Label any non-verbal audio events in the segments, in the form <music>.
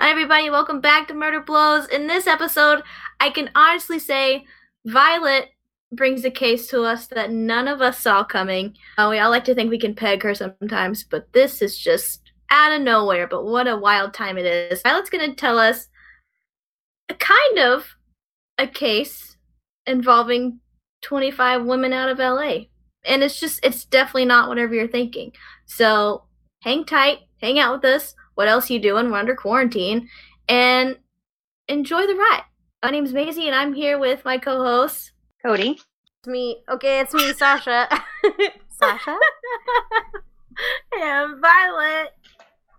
Hi, everybody. Welcome back to Murder Blows. In this episode, I can honestly say Violet brings a case to us that none of us saw coming. Uh, we all like to think we can peg her sometimes, but this is just out of nowhere. But what a wild time it is. Violet's going to tell us a kind of a case involving 25 women out of LA. And it's just, it's definitely not whatever you're thinking. So hang tight, hang out with us. What else you doing? We're under quarantine. And enjoy the ride. My name's Maisie, and I'm here with my co host, Cody. It's me. Okay, it's me, Sasha. <laughs> Sasha? <laughs> and Violet.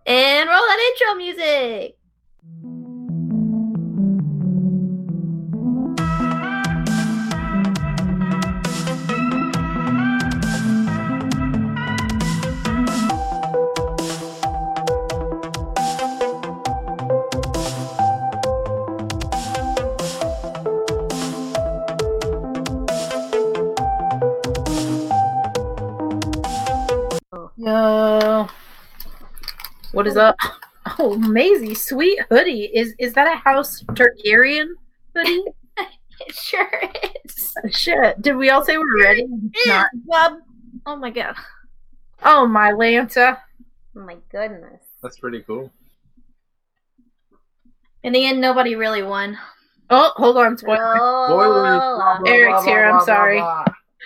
And roll that intro music. Yo. What is up? Oh, Maisie, sweet hoodie. Is is that a House Targaryen hoodie? <laughs> It sure is. Oh, shit. Did we all say we're ready? Not. Bub. Oh my god. Oh my Lanta. Oh my goodness. That's pretty cool. In the end, nobody really won. Oh, hold on, spoiler. Oh, Eric's here, I'm sorry.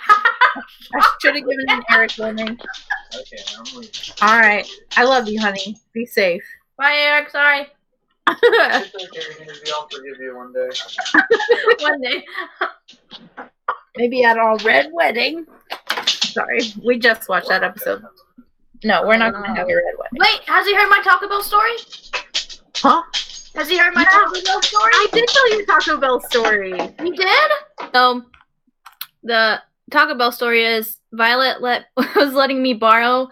I should have given an Eric winning. Okay, I'm leaving. All right. I love you, honey. Be safe. Bye, Eric. Sorry. It's okay, Maybe I'll forgive you one day. <laughs> One day. Maybe at our red wedding. Sorry, we just watched that episode. No, we're not going to have a red wedding. Wait, has he heard my Taco Bell story? Huh? Has he heard my Yeah. Taco Bell story? I did tell you Taco Bell story. You did? So, the Taco Bell story is Violet let <laughs> was letting me borrow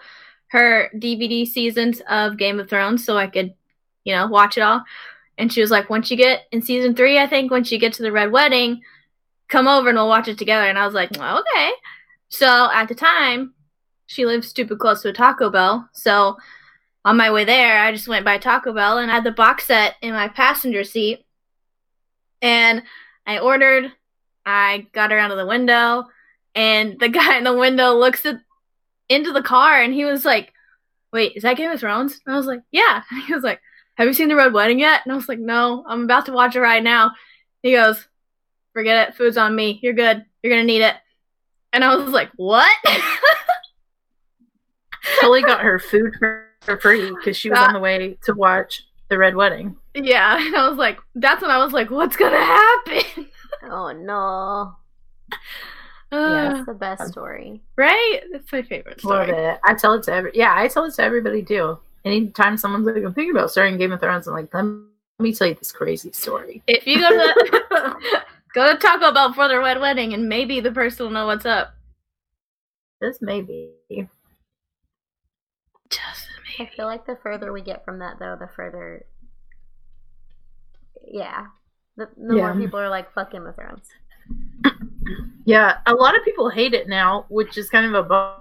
her DVD seasons of Game of Thrones so I could, you know, watch it all. And she was like, once you get in season three, I think, once you get to the Red Wedding, come over and we'll watch it together. And I was like, okay. So at the time, she lived stupid close to a Taco Bell. So on my way there, I just went by Taco Bell and I had the box set in my passenger seat. And I ordered, I got her out of the window, and the <laughs> guy in the window looks at into the car and he was like, Wait, is that Game of Thrones? And I was like, Yeah. And <laughs> he was like, Have you seen the Red Wedding yet? And I was like, No, I'm about to watch it right now. He goes, Forget it, food's on me. You're good. You're gonna need it. And I was like, What? <laughs> Tully got her food for, for free because she was on the way to watch the red wedding. yeah. And I was like, that's when I was like, What's gonna happen? Oh no. Uh, That's the best story. Right? That's my favorite Love story. it. I tell it to every yeah, I tell it to everybody too. Anytime someone's like, I'm thinking about starting Game of Thrones, I'm like, let me tell you this crazy story. If you go to <laughs> go to Taco Bell for the red wedding, and maybe the person will know what's up. This may be. Just I feel like the further we get from that, though, the further. Yeah. The, the Yeah. more people are like, fuck Game of Thrones. Yeah, a lot of people hate it now, which is kind of a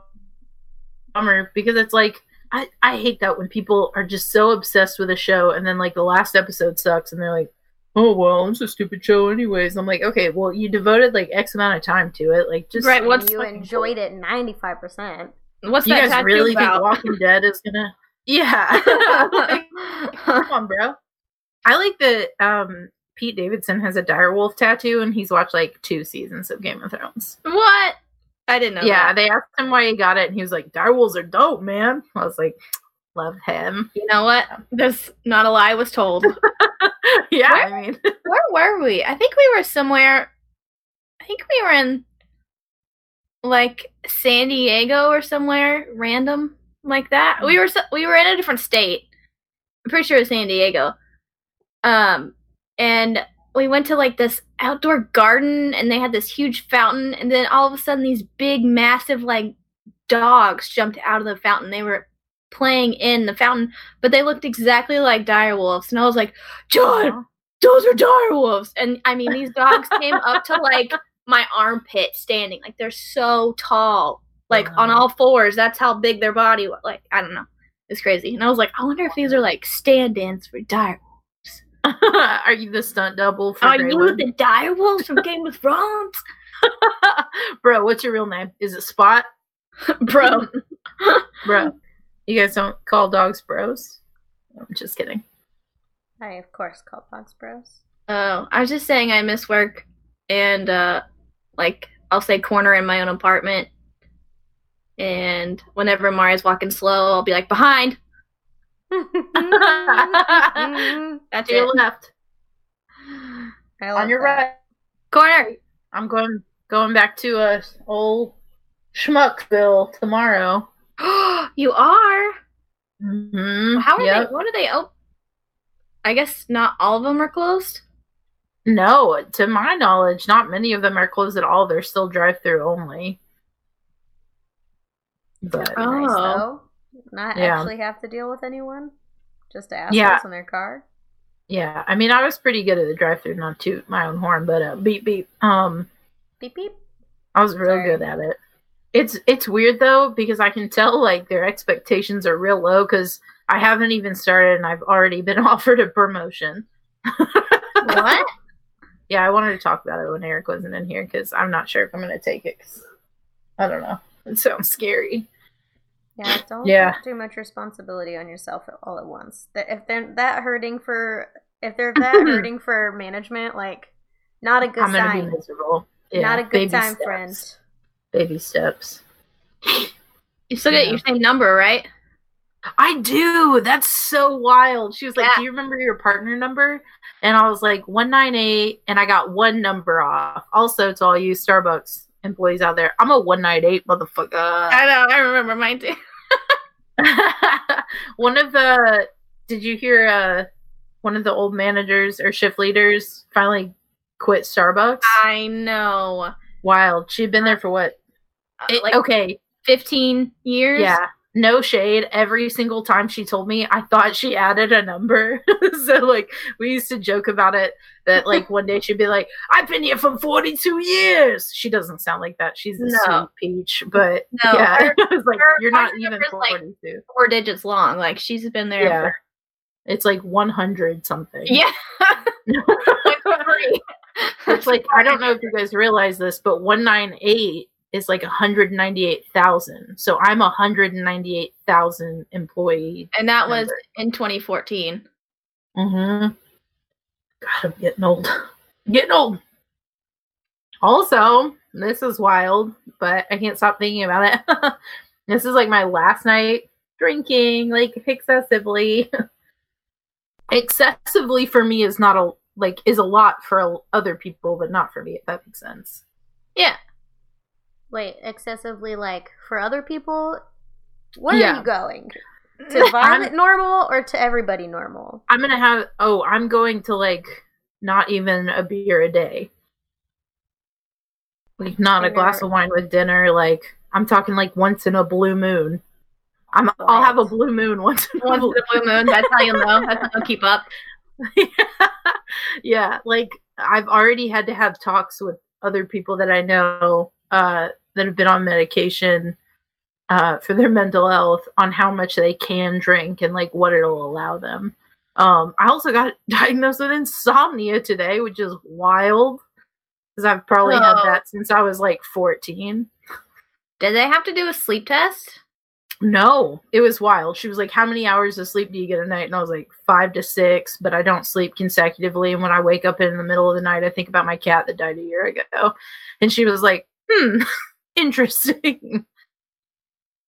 bummer because it's like I, I hate that when people are just so obsessed with a show and then like the last episode sucks and they're like, oh well, it's a stupid show anyways. I'm like, okay, well you devoted like X amount of time to it, like just Right, And what's you fucking enjoyed it 95%. what's you that guys really about? think Walking Dead is gonna? <laughs> Yeah, Like, <laughs> come on, bro. I like the Um, Pete Davidson has a direwolf tattoo and he's watched like two seasons of Game of Thrones. what? I didn't know. yeah, that. they asked him why he got it, and he was like, "Direwolves are dope, man." I was like, "Love him." You know what? This not a lie. Was told. <laughs> yeah, Where- I mean, Where were we? I think we were somewhere. I think we were in like San Diego or somewhere random like that. We were so- we were in a different state. I'm pretty sure it was San Diego. Um, and we went to like this outdoor garden, and they had this huge fountain, and then all of a sudden these big, massive like dogs jumped out of the fountain. They were playing in the fountain, but they looked exactly like dire wolves, and I was like, John, those are dire wolves. And I mean, these <laughs> dogs came up to like my armpit standing. Like they're so tall, like on all fours. That's how big their body was. Like, I don't know. It's crazy. And I was like, I wonder if these are like stand ins for dire wolves. <laughs> Are you the stunt double for Are you Grey Wind? the direwolves from Game of Thrones? <laughs> Bro, what's your real name? Is it Spot? <laughs> Bro. Bro. You guys don't call dogs bros? I'm just kidding. I of course call dogs bros. Oh, I was just saying I miss work and uh like I'll say corner in my own apartment. And whenever Maria's walking slow, I'll be like behind. <laughs> That's To your it. left. On your that. right. Corner. I'm going going back to a old Schmuckville tomorrow. <gasps> you are. Mm-hmm. How are yep. they? What are they? Oh, I guess not all of them are closed. No, to my knowledge, not many of them are closed at all. They're still drive through only. But Oh. Nice. Not Yeah. actually have to deal with anyone. Just assholes Yeah. in their car. yeah, I mean, I was pretty good at the drive through, not toot my own horn, but uh, beep beep. Um, Beep beep. I was real Sorry. good at it. It's it's weird though because I can tell like their expectations are real low because I haven't even started and I've already been <laughs> offered a promotion. What? <laughs> Yeah, I wanted to talk about it when Eric wasn't in here because I'm not sure if I'm going to take it. 'cause I don't know. It sounds scary. Yeah, don't Yeah. put too much responsibility on yourself all at once. That if they're that hurting for if they're that <clears throat> hurting for management, like not a good I'm going to sign. be miserable. Yeah, not a good baby time, steps. friend. Baby steps. You still get your same number, right? I do. That's so wild. She was like, Yeah. "Do you remember your partner number?" And I was like, "198," and I got one number off. Also, to all you Starbucks employees out there, I'm a 198 motherfucker. I know. I remember mine too. <laughs> <laughs> one of the did you hear uh one of the old managers or shift leaders finally quit Starbucks? I know. Wild. She'd been there for what? Uh, It- like okay, 15 years. yeah. No shade. Every single time she told me, I thought she added a number. <laughs> so like we used to joke about it that <laughs> like one day she'd be like, "I've been here for 42 years." She doesn't sound like that. She's a No. sweet peach, but No, yeah, her- <laughs> I was like, "You're not even number's, like, Four digits long. Like she's been there. yeah, For- it's like 100 something. yeah. It's like I don't know if you guys realize this, but 198 is like 198,000. So I'm a 198,000 employee. And that was in 2014. Mm-hmm. God, I'm getting old. <laughs> getting old. Also, this is wild, but I can't stop thinking about it. <laughs> this is like my last night drinking, like excessively. <laughs> excessively for me is not a like is a lot for other people, but not for me. If that makes sense. Yeah. Wait, excessively like for other people? Where Yeah. are you going? <laughs> To Violet normal or to everybody normal? I'm gonna have. Oh, I'm going to like not even a beer a day. Like not a glass of wine with dinner. Like I'm talking like once in a blue moon. I'm. I'll have a blue moon <laughs> once in a Once in blue. blue moon. That's how you'll know. That's how you'll keep up. <laughs> yeah, like I've already had to have talks with other people that I know uh, that have been on medication uh, for their mental health on how much they can drink and like what it'll allow them. Um, I also got <laughs> diagnosed with insomnia today, which is wild because I've probably had Oh. that since I was like 14. Did they have to do a sleep test? No, it was wild. She was like, How many hours of sleep do you get a night? And I was like, Five to six, but I don't sleep consecutively. And when I wake up in the middle of the night, I think about my cat that died a year ago. And she was like, Hmm, <laughs> interesting. <laughs>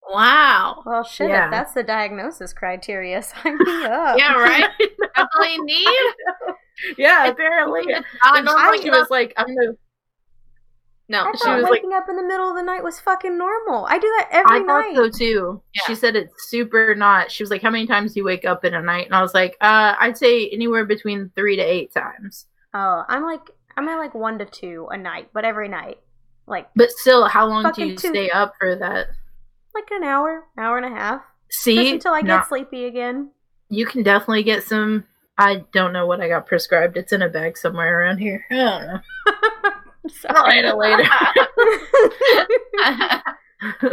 Wow. Well, shit, Yeah. if that's the diagnosis criteria, <laughs> sign me <laughs> up. Yeah, right? That's all you need? yeah, apparently. It's not she was like, I'm gonna. No. I She thought was like- waking up in the middle of the night was fucking normal. I do that every I thought night. so too. Yeah. She said it's super not. She was like, How many times do you wake up in a night? And I was like, uh, I'd say anywhere between three to eight times. Oh, I'm like I'm at like one to two a night, but every night, like But still, how long do you two- stay up for that? like an hour, hour and a half, See, just until I get Not- sleepy again. you can definitely get some. I don't know what I got prescribed. It's in a bag somewhere around here. I don't know. <laughs> I'll write it later.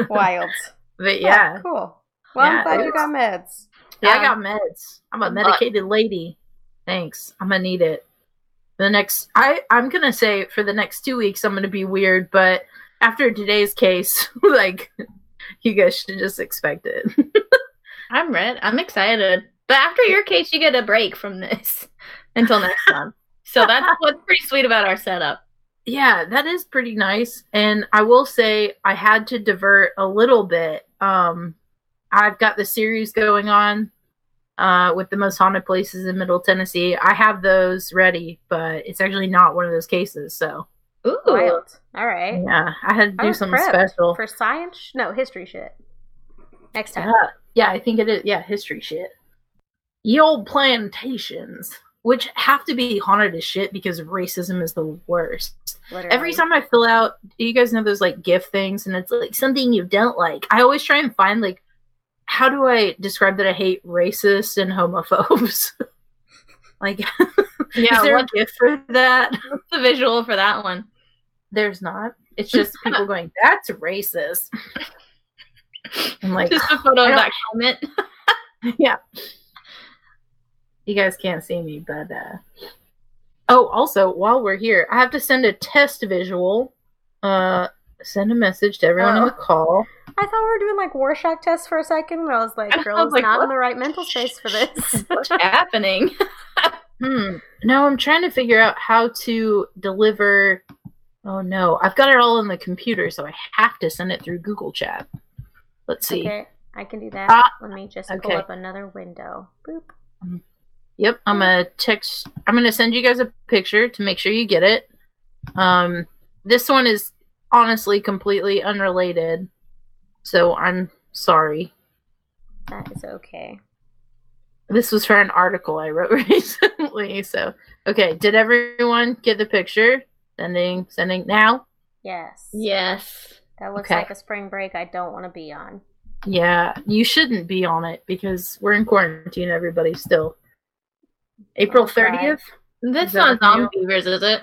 <laughs> Wild. but yeah, Oh, cool. Well, Yeah, I'm glad you got meds. yeah, I got meds. I'm a But- medicated lady. Thanks. I'm gonna need it. The next, I I'm gonna say for the next two weeks, I'm gonna be weird, but after today's case, <laughs> like you guys should just expect it. <laughs> I'm red. I'm excited. But after your case, you get a break from this <laughs> until next month. So that's what's pretty sweet about our setup. yeah, that is pretty nice. And I will say I had to divert a little bit. Um I've got the series going on uh with the most haunted places in Middle Tennessee. I have those ready, but it's actually not one of those cases. So Ooh. Wild. All right. yeah, I had to I do was something special. for science. No, history shit. Next time. Yeah, yeah, I think it is. Yeah, history shit. Ye old plantations, which have to be haunted as shit because racism is the worst. Literally. Every time I fill out, do you guys know those like gift things, and it's like something you don't like. I always try and find like, how do I describe that I hate racists and homophobes? <laughs> like, <laughs> Yeah, is there a gift for that? <laughs> the visual for that one? There's not. It's just people going, "That's racist." I'm like, Just a photo of that comment. yeah. You guys can't see me, but uh Oh, also, while we're here, I have to send a test visual. Uh send a message to everyone on the Oh. call. I thought we were doing like Rorschach tests for a second, but I was like, <laughs> girl is like, not what? in the right mental space for <laughs> this. What's <laughs> happening? Hmm. No, I'm trying to figure out how to deliver Oh no, I've got it all in the computer, so I have to send it through Google Chat. Let's see. okay, I can do that. Ah, Let me just okay. pull up another window. Boop. Yep, I'm gonna text. I'm gonna send you guys a picture to make sure you get it. Um, this one is honestly completely unrelated, so I'm sorry. That is okay. This was for an article I wrote <laughs> recently. So, okay, did everyone get the picture? Sending, sending now. Yes. yes. That looks Okay. like a spring break I don't want to be on. Yeah, you shouldn't be on it because we're in quarantine. Everybody still. April thirtieth. This Is that not you? Zombeavers, is it?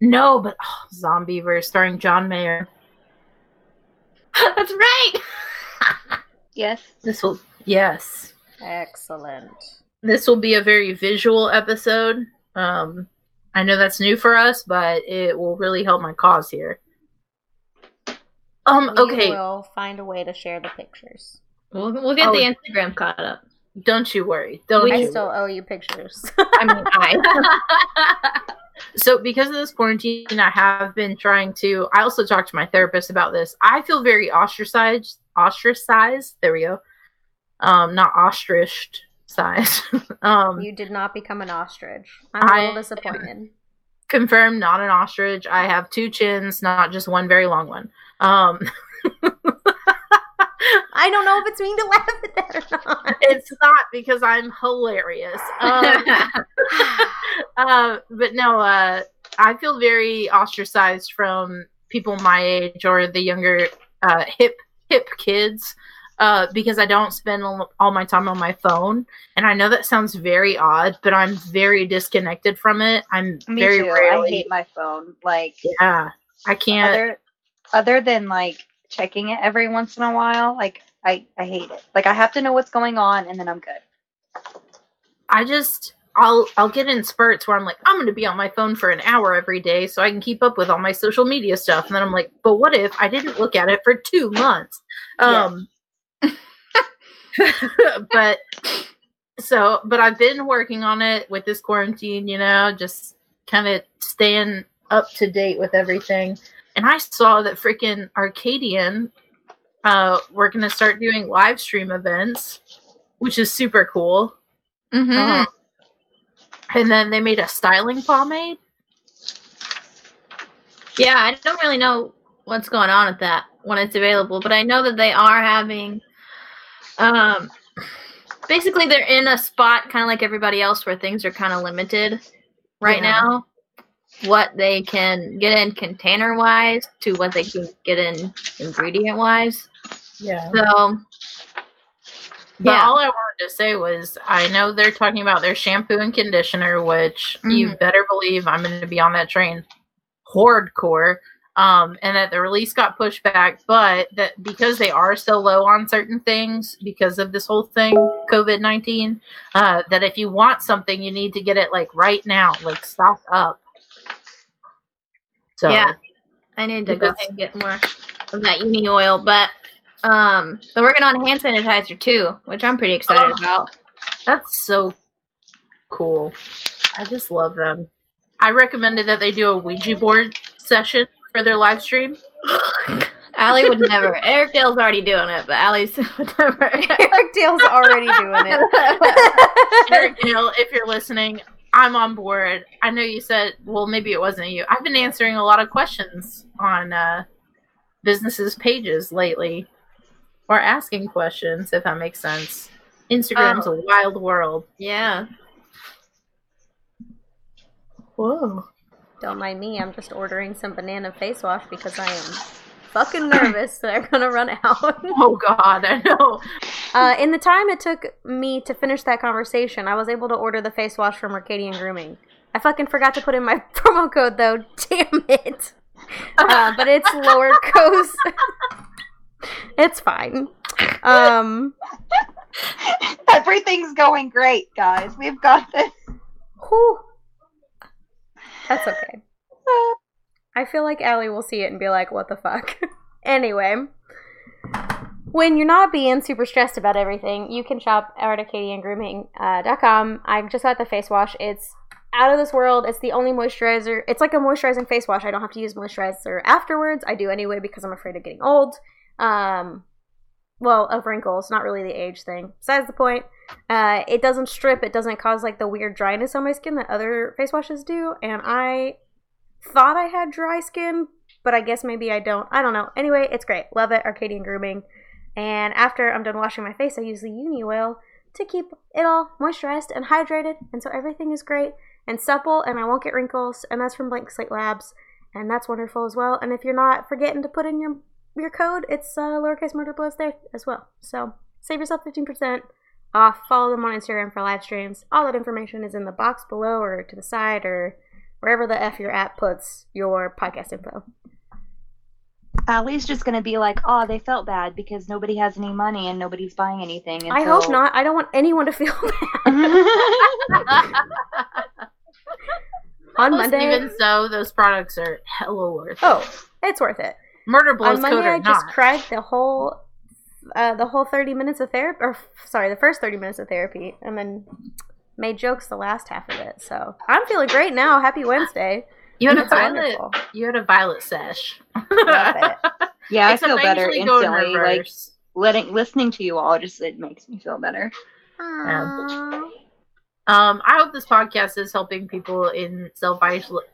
No, but oh, Zombeavers starring John Mayer. <laughs> That's right. <laughs> Yes. This will yes. Excellent. this will be a very visual episode. Um, I know that's new for us, but it will really help my cause here. Um, okay. We'll find a way to share the pictures. We'll, we'll get Oh. the Instagram caught up. don't you worry. Don't I you still worry. owe you pictures. I mean, I. <laughs> So, because of this quarantine, I have been trying to. I also talked to my therapist about this. I feel very ostracized. Ostracized. There we go. Um, not ostriched size. <laughs> um, you did not become an ostrich. I'm a little disappointed. confirmed not an ostrich i have two chins not just one very long one um <laughs> I don't know if it's mean to laugh at that or not. it's not because i'm hilarious um, <laughs> uh, but no uh i feel very ostracized from people my age or the younger uh hip hip kids uh, because I don't spend all, my time on my phone, and I know that sounds very odd, but I'm very disconnected from it. I'm Me very too. rarely, I hate my phone. Like yeah, I can't. other other than like checking it every once in a while, like I I hate it. Like I have to know what's going on and then I'm good. I just I'll I'll get in spurts where I'm like I'm going to be on my phone for an hour every day so I can keep up with all my social media stuff and then I'm like but what if I didn't look at it for 2 months um <laughs> but so but I've been working on it with this quarantine you know just kind of staying up to date with everything and I saw that freaking Arcadian uh we're going to start doing live stream events which is super cool hmm um, and then they made a styling pomade. Yeah, I don't really know what's going on with that when it's available, but I know that they are having. Um, basically, they're in a spot kind of like everybody else where things are kind of limited right Yeah. now. What they can get in container wise to what they can get in ingredient wise. Yeah. So, But yeah. all I wanted to say was I know they're talking about their shampoo and conditioner, which you Mhm. better believe I'm going to be on that train hardcore. um, and that the release got pushed back, but that because they are so low on certain things because of this whole thing, COVID nineteen, uh, that if you want something, you need to get it like right now, like stock up. So Yeah. I need to go ahead and get more of that uni oil, but um, they're working on hand sanitizer too, which I'm pretty excited Oh. about. that's so cool. I just love them. I recommended that they do a Ouija board session for their live stream. <gasps> Allie would never. Eric Dale's already doing it, but Allie's <laughs> would never. Eric Dale's already doing it. <laughs> Eric Hill, if you're listening, I'm on board. I know you said, well, maybe it wasn't you. I've been answering a lot of questions on uh, businesses' pages lately, or asking questions, if that makes sense. Instagram's a wild world. yeah. Whoa. Don't mind me. I'm just ordering some banana face wash because I am fucking nervous they're gonna run out. <laughs> Oh God, I know. uh, in the time it took me to finish that conversation, I was able to order the face wash from Arcadian Grooming. I fucking forgot to put in my <laughs> promo code though. Damn it. Uh, but it's lower <laughs> cost. It's fine. Um, <laughs> Everything's going great, guys. We've got this. whew. That's okay. I feel like Allie will see it and be like, what the fuck? <laughs> anyway, when you're not being super stressed about everything, you can shop at ArcadianGrooming.com. I just got the face wash. It's out of this world. It's the only moisturizer. It's like a moisturizing face wash. I don't have to use moisturizer afterwards. I do anyway because I'm afraid of getting old. Um, well, of wrinkles, not really the age thing. Besides the point, uh, it doesn't strip. It doesn't cause like the weird dryness on my skin that other face washes do. And I thought I had dry skin, but I guess maybe I don't. I don't know. Anyway, it's great. Love it. Arcadian Grooming. And after I'm done washing my face, I use the Uni Oil to keep it all moisturized and hydrated. And so everything is great and supple, and I won't get wrinkles. And that's from Blank Slate Labs, and that's wonderful as well. And if you're not forgetting to put in your your code, it's uh, lowercase murder blows there as well. So save yourself 15% off. Follow them on Instagram for live streams. All that information is in the box below or to the side or wherever the F your app puts your podcast info. Ali's just gonna be like, oh, they felt bad because nobody has any money and nobody's buying anything. I until- hope not. I don't want anyone to feel <laughs> bad. <laughs> on Monday. Even so, those products are hella worth. it. oh, it's worth it. Murder blows on Monday, code or I just cried the whole, uh, the whole thirty minutes of therapy, or sorry, the first thirty minutes of therapy, and then made jokes the last half of it. So I'm feeling great now. Happy Wednesday. you had a violet. wonderful. You had a violet sesh. Love it. <laughs> Yeah, I Except feel better usually in instantly. Like letting listening to you all just it makes me feel better. Aw. Um, I hope this podcast is helping people in self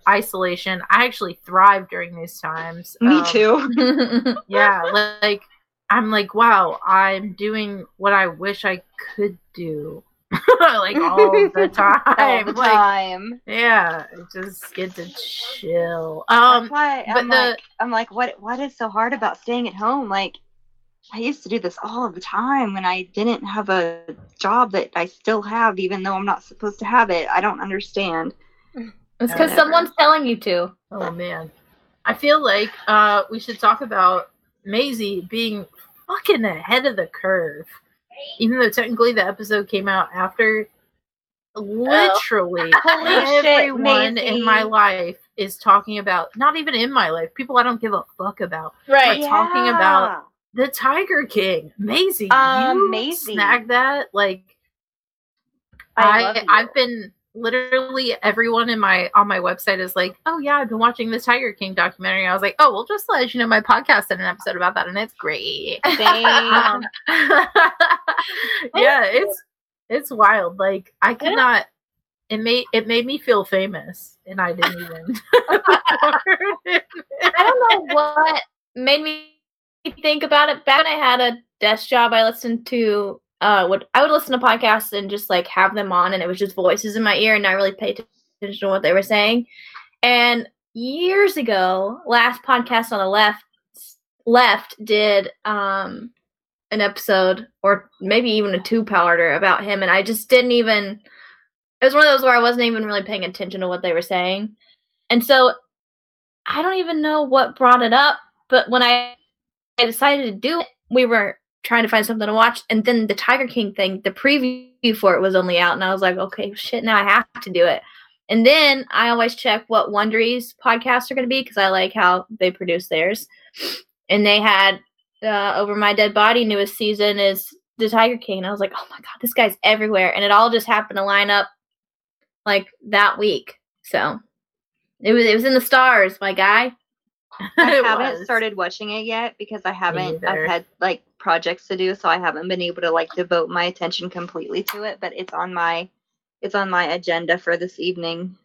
isolation. I actually thrive during these times. Me Um, too. <laughs> <laughs> Yeah, like I'm like, wow, I'm doing what I wish I could do, <laughs> like all the time. All the Like, time. yeah, just get to chill. Um, That's why I'm the- like, I'm like, what? What is so hard about staying at home? Like, I used to do this all the time when I didn't have a job that I still have, even though I'm not supposed to have it. I don't understand. It's because someone's telling you to. Oh man, I feel like uh, we should talk about Maisie being fucking ahead of the curve, even though technically the episode came out after. Literally, <laughs> Holy shit, everyone Maisie. in my life is talking about. Not even in my life, people I don't give a fuck about. Right. We're talking about the Tiger King, Maisie. Um, you Maisie. snag that like. I, I I've been literally everyone in my on my website is like, oh yeah, I've been watching the Tiger King documentary. I was like, oh, well, just let you know, my podcast did an episode about that, and it's great. <laughs> Um, <laughs> yeah, it's it's wild. Like I could not. It made it made me feel famous, and I didn't even. <laughs> I don't know what made me think about it. Back when I had a desk job, I listened to uh would I would listen to podcasts and just like have them on and it was just voices in my ear and not really pay attention to what they were saying. And years ago, last podcast on the left left did um an episode or maybe even a two parter about him and I just didn't even it was one of those where I wasn't even really paying attention to what they were saying. And so I don't even know what brought it up, but when I, I decided to do it, we were trying to find something to watch, and then the Tiger King thing, the preview for it was only out, and I was like, okay, shit, now I have to do it. And then I always check what Wondery's podcasts are going to be because I like how they produce theirs. And they had uh, Over My Dead Body newest season is the Tiger King. And I was like, oh my God, this guy's everywhere. And it all just happened to line up like that week. So it was it was in the stars, my guy. <laughs> I haven't was. started watching it yet because I haven't. I've had like projects to do, so I haven't been able to like devote my attention completely to it. But it's on my, it's on my agenda for this evening.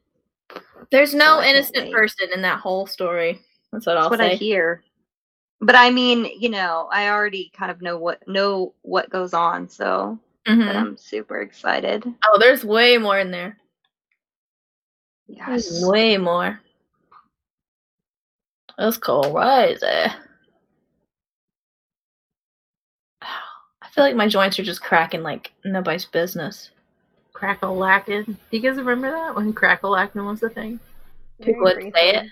There's no So innocent person in that whole story. That's what I'll what say. I hear. But I mean, you know, I already kind of know what know what goes on, so Mhm. but I'm super excited. Oh, there's way more in there. Yes. There's way more. That's <sighs> crazy. I feel like my joints are just cracking like nobody's business. Crackle lacking. Do you guys remember that when crackle lacking was the thing? People would say it.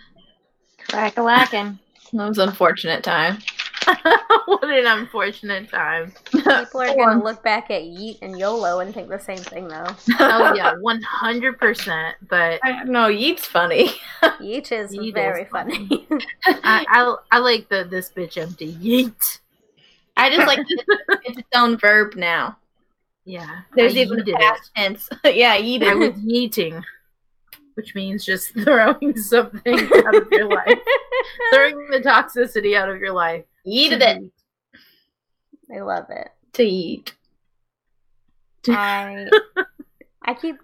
Crack a lacking. <laughs> That was an unfortunate time. <laughs> <laughs> what an unfortunate time. People are gonna look back at Yeet and YOLO and think the same thing though. <laughs> Oh yeah, one hundred percent. But I know Yeet's funny. <laughs> Yeet is Yeet is very funny. funny. I, I I like the this bitch empty yeet. I just like it's, it's its own verb now. Yeah, There's I even a past tense. yeah, yeet it. I was yeeting, which means just throwing something out of your life, throwing the toxicity out of your life. Yeeted it I love it. to eat. I <laughs> I keep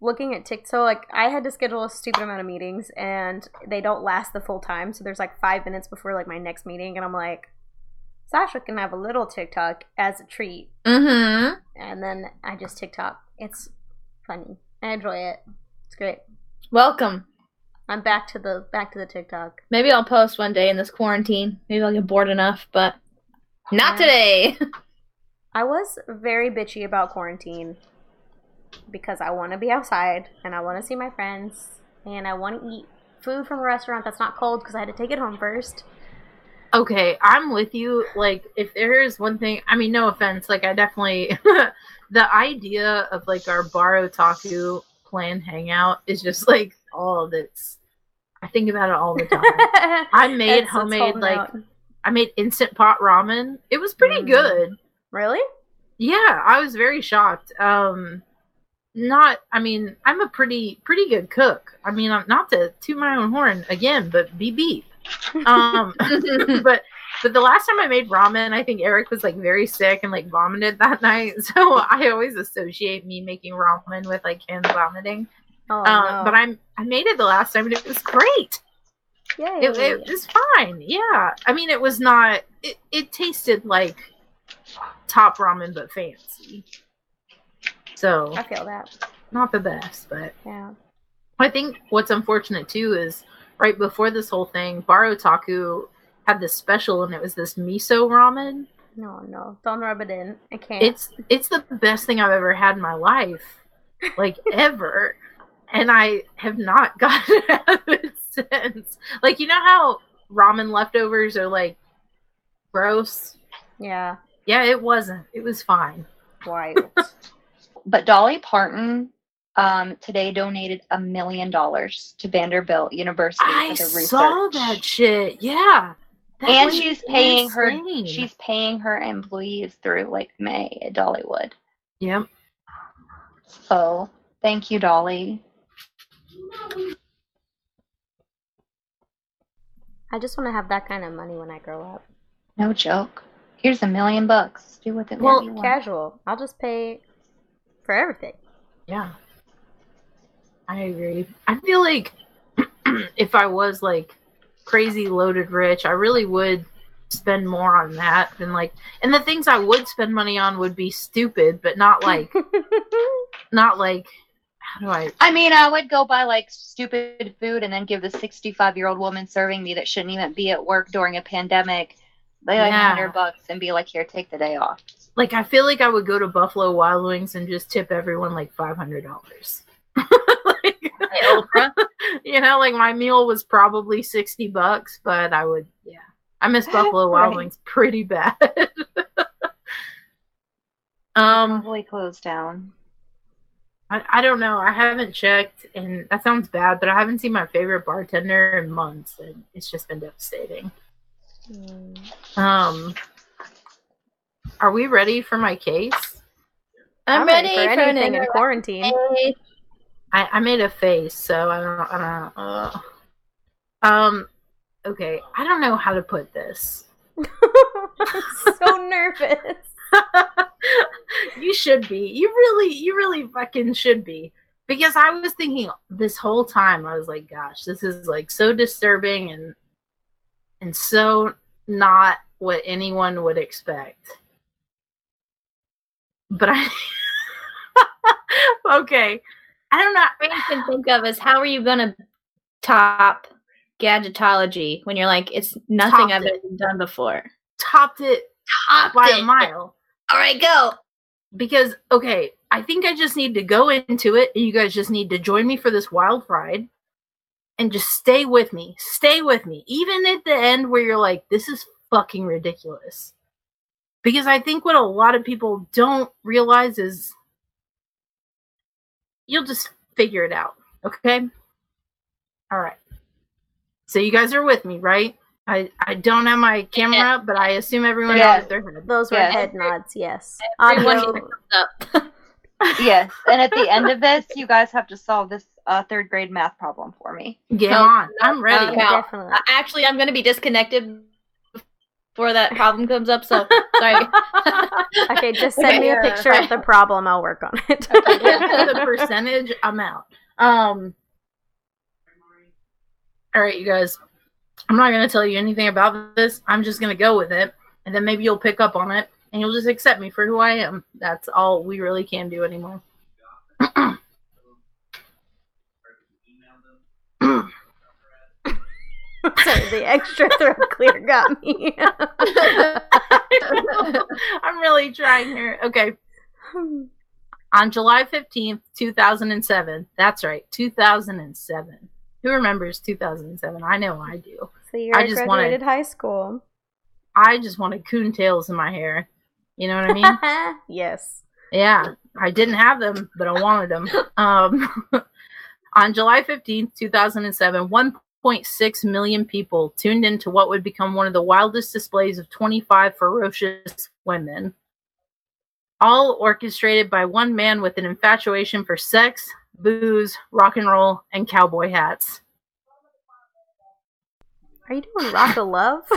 looking at TikTok. Like I had to schedule a stupid amount of meetings, and they don't last the full time. So there's like five minutes before like my next meeting, and I'm like, Sasha can have a little TikTok as a treat, Mm-hmm. and then I just TikTok. It's funny. I enjoy it. It's great. Welcome. I'm back to the back to the TikTok. Maybe I'll post one day in this quarantine. Maybe I'll get bored enough, but not today. I was very bitchy about quarantine because I want to be outside and I want to see my friends and I want to eat food from a restaurant that's not cold because I had to take it home first. Okay, I'm with you. Like, if there is one thing, I mean, no offense, like, I definitely, <laughs> the idea of like our bar otaku plan hangout is just like all it's. I think about it all the time. <laughs> I made homemade like out. I made instant pot ramen. It was pretty Mm. good. really? Yeah, I was very shocked. Um not I mean, I'm a pretty pretty good cook. I mean, I'm not to toot my own horn again, but be beep. Um <laughs> <laughs> but but the last time I made ramen, I think Eric was like very sick and like vomited that <laughs> night. So I always associate me making ramen with like him vomiting. Oh um, no! But I'm I made it the last time and it was great. Yay. It, it was fine. Yeah. I mean, it was not. It, it tasted like top ramen, but fancy. So I feel that. not the best, but Yeah. I think what's unfortunate too is right before this whole thing, Bar Otaku had this special, and it was this miso ramen. No, no, don't rub it in. I can't. It's it's the best thing I've ever had in my life, like <laughs> ever, and I have not <laughs> gotten out of it since. <laughs> Like you know how ramen leftovers are like gross. yeah. Yeah, it wasn't. It was fine. Wild. <laughs> But Dolly Parton um, today donated a million dollars to Vanderbilt University I for the research. saw that shit. Yeah, That and she's paying insane. her she's paying her employees through like May at Dollywood. Yep. So thank you, Dolly. I just want to have that kind of money when I grow up. No joke. Here's a million bucks. Do with it Well, whatever you want. Casual. I'll just pay for everything. Yeah. I agree. I feel like <clears throat> if I was like crazy loaded rich, I really would spend more on that than like and the things I would spend money on would be stupid, but not like <laughs> not like how do I I mean, I would go buy like stupid food and then give the 65 year old woman serving me that shouldn't even be at work during a pandemic like Yeah. hundred bucks and be like, here, take the day off. like I feel like I would go to Buffalo Wild Wings and just tip everyone like five hundred dollars. like, Hey, Oprah. yeah, <laughs> you know, like my meal was probably sixty bucks, but I would, yeah, I miss Buffalo Wild Wings pretty bad. <laughs> um, Probably closed down. I, I don't know. I haven't checked, and that sounds bad, but I haven't seen my favorite bartender in months, and it's just been devastating. Um, are we ready for my case? I'm, ready, for, for anything in quarantine. day. I, I made a face, so I don't. I don't. Uh, um. Okay, I don't know how to put this. <laughs> I'm so nervous. <laughs> you should be. You really, you really fucking should be. Because I was thinking this whole time, I was like, gosh, this is like so disturbing and and so not what anyone would expect. But I <laughs> Okay. I don't know. I can think of is how are you gonna top gadgetology when you're like it's nothing Topped I've it. ever done before. Topped it Topped by it. a mile. All right, go. because okay, I think I just need to go into it, and you guys just need to join me for this wild ride, and just stay with me. Stay with me, even at the end where you're like, "This is fucking ridiculous," because I think what a lot of people don't realize is you'll just figure it out. Okay. All right. So you guys are with me, right? I I don't have my camera up, but I assume everyone Yeah. has their head. Those were Yes. head nods, yes. Everyone Audio, comes up. <laughs> Yes, and at the end of this, you guys have to solve this uh, third grade math problem for me. Get No, on. I'm ready. okay. Cal. definitely. Actually, I'm gonna be disconnected before that problem comes up. So sorry. <laughs> Okay, just send me a Okay. picture of the problem. I'll work on it. <laughs> the percentage, I'm out. Um. All right, you guys. I'm not gonna tell you anything about this. I'm just gonna go with it, and then maybe you'll pick up on it, and you'll just accept me for who I am. That's all we really can do anymore. Sorry, the extra throat clear got me. <laughs> I'm really trying here. Okay. On July 15th, 2007. That's right, 2007. Who remembers 2007? I know I do. so you I just wanted- graduated high school. I just wanted coontails in my hair. You know what I mean? <laughs> yes. yeah, I didn't have them, but I wanted them. Um, <laughs> on July 15th, 2007, 1.6 million people tuned into what would become one of the wildest displays of 25 ferocious women. All orchestrated by one man with an infatuation for sex, booze, rock and roll, and cowboy hats. Are you doing Rock of Love? <laughs>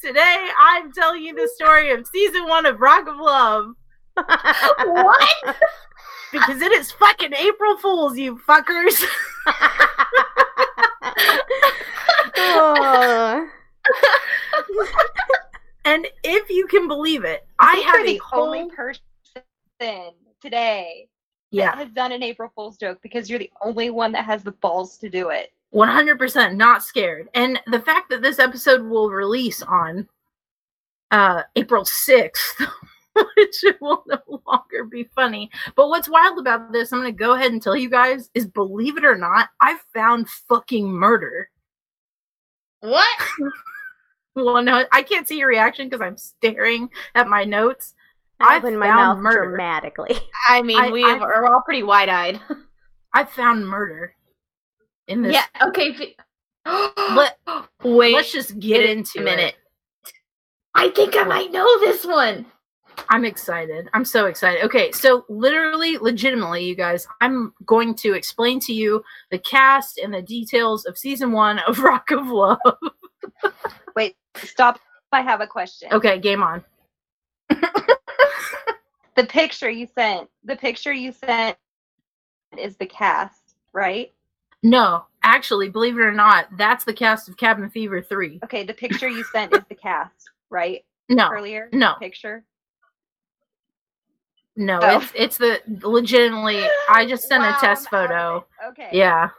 Today, I'm telling you the story of season one of Rock of Love. what? <laughs> Because it is fucking April Fools, you fuckers. oh. <laughs> and if you can believe it, I have a the whole only person today yeah, that has done an April Fool's joke because you're the only one that has the balls to do it. 100% not scared. And the fact that this episode will release on uh April 6th, <laughs> which will no longer be funny. But what's wild about this, I'm going to go ahead and tell you guys, is believe it or not, I found fucking murder. What? <laughs> Well, no, I can't see your reaction because I'm staring at my notes. I I opened my found mouth murder. dramatically. <laughs> I mean, I- we I- are all pretty wide eyed. I found murder in this. Yeah. Okay. fi- <gasps> Let, Wait. let's just get into a minute. it. I think I might know this one. I'm excited. I'm so excited. Okay, so literally, legitimately, you guys, I'm going to explain to you the cast and the details of season one of <laughs> Rock of Love. Wait, stop. I have a question. Okay, game on. <laughs> The picture you sent, the picture you sent is the cast, right? No, actually, believe it or not, that's the cast of Cabin Fever 3. Okay, the picture you sent is the cast, right? No, Earlier? no, Picture? no, Oh. it's it's the legitimately. I just sent Wow, a test I'm out of photo. Okay. Yeah.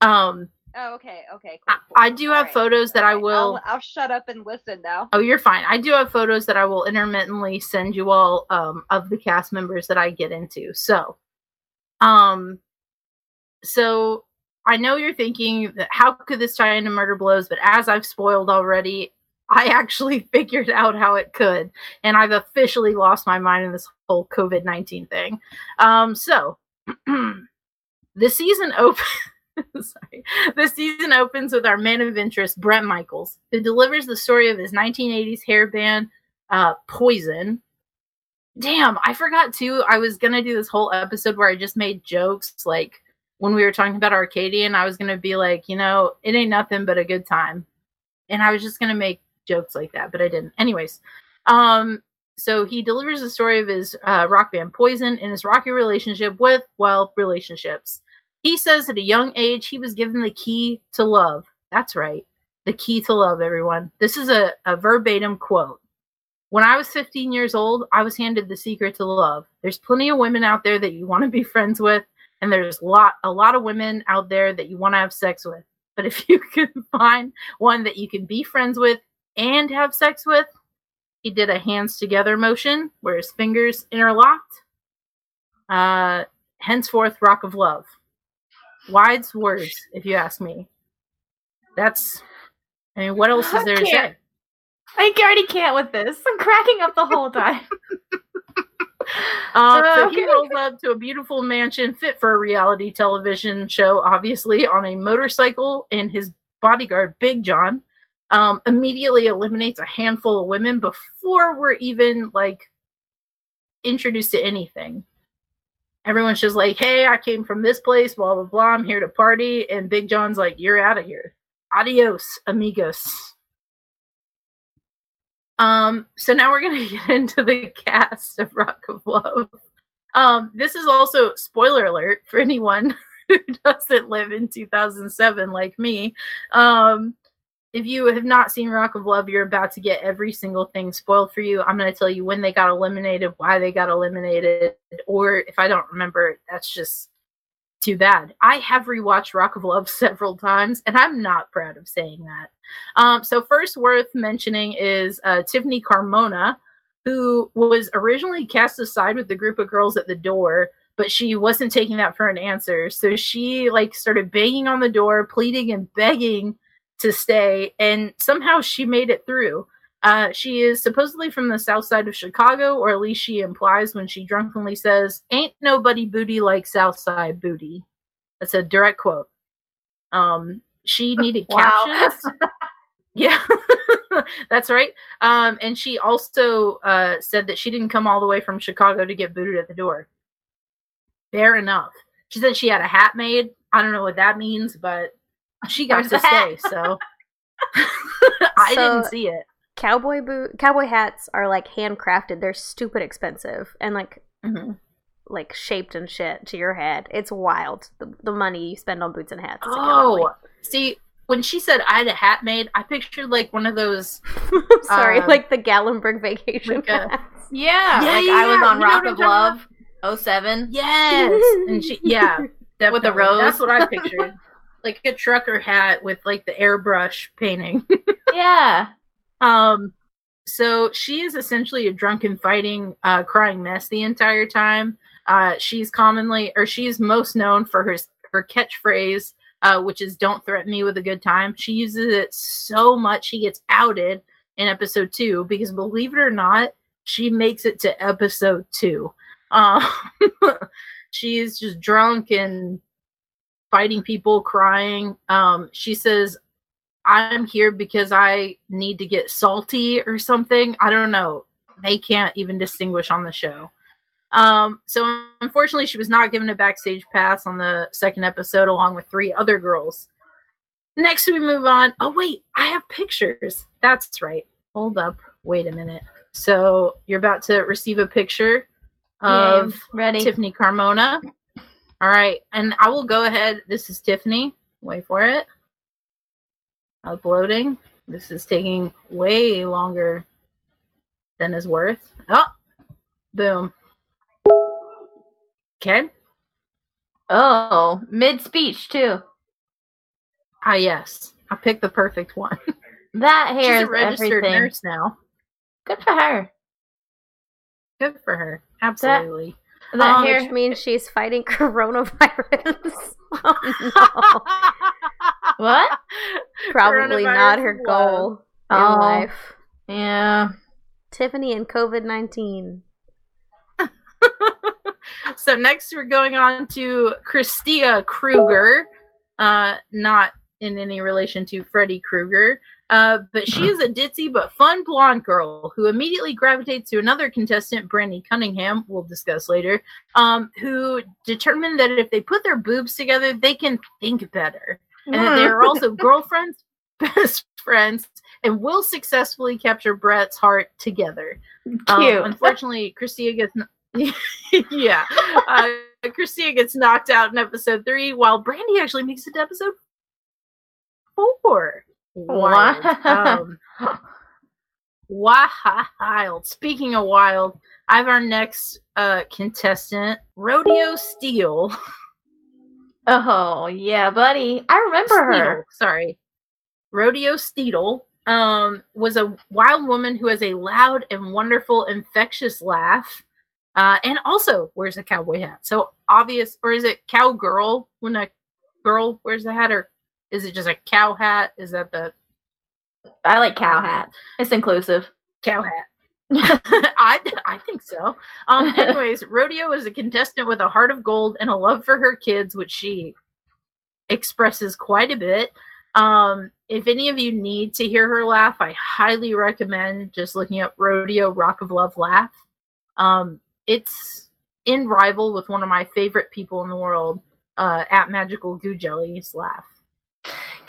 Um, Oh, okay, okay. I, cool, cool. I do All have right, photos that I all right. will. I'll, I'll shut up and listen now. Oh, you're fine. I do have photos that I will intermittently send you all um, of the cast members that I get into. So, Um, so I know you're thinking that how could this tie into Murder Blows, but as I've spoiled already, I <laughs> actually figured out how it could, and I've officially lost my mind in this whole COVID nineteen thing. Um, so <clears throat> the season opens. <laughs> <laughs> Sorry. The season opens with our man of interest, Bret Michaels, who delivers the story of his 1980s hair band, uh, Poison. Damn, I forgot too. I was gonna do this whole episode where I just made jokes, like when we were talking about Arcadian. I was gonna be like, you know, it ain't nothing but a good time, and I was just gonna make jokes like that, but I didn't. Anyways, um, so he delivers the story of his uh, rock band Poison and his rocky relationship with, well, relationships. He says at a young age he was given the key to love. That's right. The key to love, everyone. This is a, a verbatim quote. When I was 15 years old, I was handed the secret to love. There's plenty of women out there that you want to be <laughs> friends with, and there's a lot a lot of women out there that you want to have sex with. But if <laughs> you can find one that you can be friends with and have sex with, he did a hands together motion where his fingers interlocked. Uh, henceforth, rock of love. Wise words, if you ask me. That's, I mean, what else is there to say? I already can't with this. I'm cracking up the whole time. Um, <laughs> so he rolls up to a beautiful mansion fit for a reality television show, obviously, on a motorcycle, and his bodyguard, Big John, um, immediately eliminates a handful of women before we're even like introduced to anything. Everyone's just like, hey, I came from this place, blah, blah, blah. I'm here to party. And Big John's like, you're out of here. Adios, amigos. Um, so now we're gonna <laughs> get into the cast of Rock of Love. Um, this is also spoiler alert for anyone <laughs> who doesn't live in 2007 like me. Um, if you have not seen Rock of Love, you're about to get every single thing spoiled for you. I'm going to tell you when they got eliminated, why they got eliminated, or if I don't remember, that's just too bad. I have rewatched Rock of Love <laughs> several times, and I'm not proud of saying that. Um, so, first worth mentioning is uh, Tiffany Carmona, who was originally cast aside with the group of girls at the door, but she wasn't taking that for an answer. So she like started banging on the door, pleading and begging to stay, and somehow she made it through. Uh, she is supposedly from the south side of Chicago, or at least she implies when she drunkenly says, "Ain't nobody booty like South Side booty." That's a direct quote. Um, she <laughs> needed Wow. captions. <laughs> yeah, <laughs> that's right. Um, and she also uh, said that she didn't come all the way from Chicago to get booted at the door. Fair enough. She said she had a hat made. I don't know what that means, but she got to the hat. stay. So <laughs> I So- didn't see it. Cowboy boot cowboy hats are like handcrafted. They're stupid expensive and like Mhm. like shaped and shit to your head. It's wild. The, the money you spend on boots and hats. It's cowboy. Oh, see, when she said I had a hat made, I pictured like one of those. <laughs> sorry, um, like the Gatlinburg vacation like a- hats. Yeah, Yeah, like yeah, I was on Rock of Love 07. Yes, and she yeah, <laughs> With the rose. That's what I pictured. Like a trucker hat with like the airbrush painting. <laughs> Yeah. Um, so she is essentially a drunken, fighting, uh, crying mess the entire time. Uh, she's commonly, or she's most known for her her catchphrase, uh, which is "Don't threaten me with a good time." She uses it so much she gets outed in episode two because, believe it or not, she makes it to episode two. Um, <laughs> she's just drunk and fighting people, crying. Um, she says, I'm here because I need to get salty or something. I don't know. They can't even distinguish on the show. Um, so unfortunately, she was not given a backstage pass on the second episode, along with three other girls. Next, we move on. Oh wait, I have pictures. That's right. Hold up. Wait a minute. So you're about to receive a picture of ready. Tiffany Carmona. All right, and I will go ahead. This is Tiffany. Wait for it. Uploading. This is taking way longer than is worth. Oh, boom. Okay. Oh, mid speech too. Ah, yes. I picked the perfect one. <laughs> That She's hair a is registered everything. nurse now. Good for her. Good for her. Absolutely. That Um, hair. Means she's fighting <laughs> coronavirus. <laughs> oh no. What? <laughs> Probably not her love. goal in Oh. life. Yeah. Tiffany and COVID 19. so next we're going on to Kristia Krueger, uh, not in any relation to Freddy Krueger, uh, but she <laughs> is a ditzy but fun blonde girl who immediately gravitates to another contestant, Brandi Cunningham, we'll discuss later, um, who determined that if they put their boobs together, they can think better, and that they are also girlfriends, <laughs> best friends, and will successfully capture Bret's heart together. Um, unfortunately, Kristia gets kn- <laughs> yeah, uh, Kristia gets knocked out in episode three, while Brandy actually makes it to episode four. Wild. Wow. Um, <laughs> wild. Speaking of wild, I have our next uh, contestant, Rodeo Steele. Oh yeah, buddy. I remember her. Sorry. Rodeo Steedle um, was a wild woman who has a loud and wonderful, infectious laugh, uh, and also wears a cowboy hat. So obvious, or is it cowgirl when a girl wears the hat, or is it just a cow hat? Is that the I like cow hat. It's inclusive. cow hat? <laughs> <laughs> I I think so. Um. <laughs> Anyways, Rodeo is a contestant with a heart of gold and a love for her kids, which she expresses quite a bit. Um. If any of you need to hear her laugh, I highly recommend just looking up Rodeo Rock of Love laugh. Um. It's in rival with one of my favorite people in the world, uh, at Magical Goo Jelly's laugh.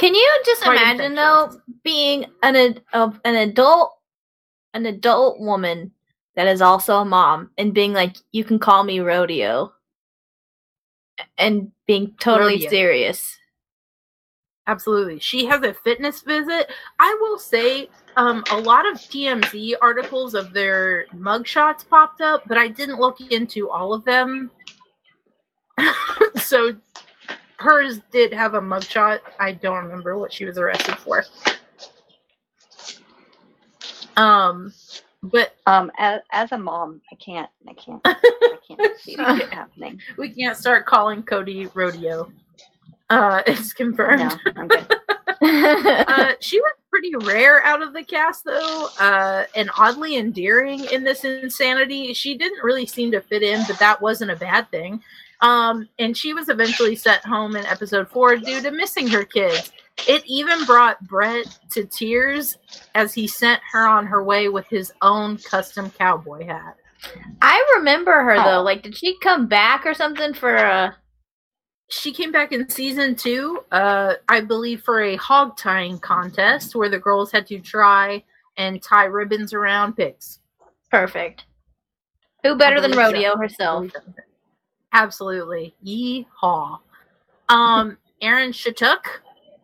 Can you just Quite imagine though being an ad- an adult an adult woman that is also a mom and being like you can call me rodeo and being totally Rodeo. serious. Absolutely. She has a fitness visit. I will say um, a lot of TMZ articles of their mugshots popped up, but I didn't look into all of them. <laughs> so hers did have a mugshot. I don't remember what she was arrested for. Um, but Um, as, as a mom, I can't, I can't, I can't <laughs> see that happening. we can't start calling Cody rodeo. Uh, it's confirmed. No, I'm good. <laughs> uh, she was pretty rare out of the cast, though, uh, and oddly endearing in this insanity. She didn't really seem to fit in, but that wasn't a bad thing. Um, and she was eventually sent home in episode four due to missing her kids. It even brought Bret to tears as he sent her on her way with his own custom cowboy hat. I remember her Oh. though. Like, did she come back or something for a? she came back in season two, uh, I believe, for a hog tying contest where the girls had to try and tie ribbons around pigs. Perfect. Who better than believe so. rodeo herself? Absolutely. Yeehaw. Um, Aaron Shatuk,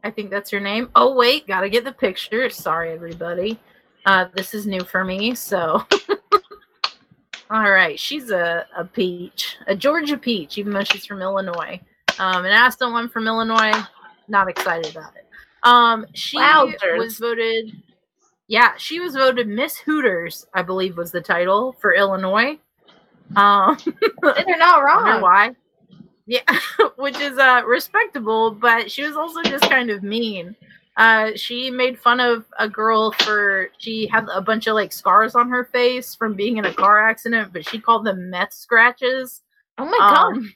I think that's her name. Oh, wait, gotta get the picture. Sorry, everybody. Uh, this is new for me, so. <laughs> All right, she's a, a peach, a Georgia peach, even though she's from Illinois. Um, and asked someone from Illinois, not excited about it. Um, she was voted, yeah, she was voted Miss Hooters, I believe was the title for Illinois. Um, They're not <laughs> wrong. why. Yeah, <laughs> which is uh respectable, but she was also just kind of mean. Uh, she made fun of a girl for she had a bunch of like scars on her face from being in a car accident, but she called them meth scratches. Oh my god! Um,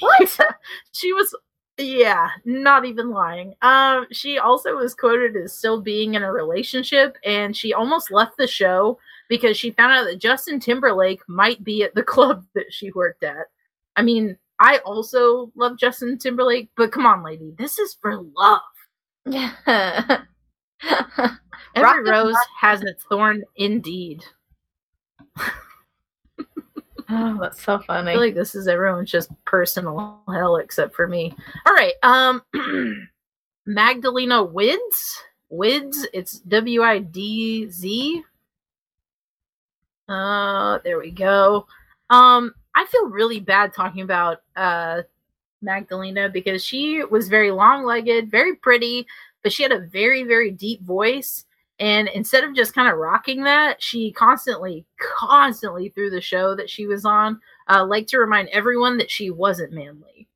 what? <laughs> she was yeah not even lying um she also was quoted as still being in a relationship and she almost left the show because she found out that justin timberlake might be at the <laughs> club that she worked at i mean i also love justin timberlake but come on lady this is for love <laughs> Rock every rose has its thorn indeed oh, that's so funny. I feel like this is everyone's just personal hell except for me. All right. Um <clears throat> Magdalena Widz. Widz. It's W I D Z. Uh there we go. Um I feel really bad talking about uh Magdalena because she was very long-legged, very pretty, but she had a very very deep voice and instead of just kind of rocking that, she constantly, constantly through the show that she was on uh, liked to remind everyone that she wasn't manly.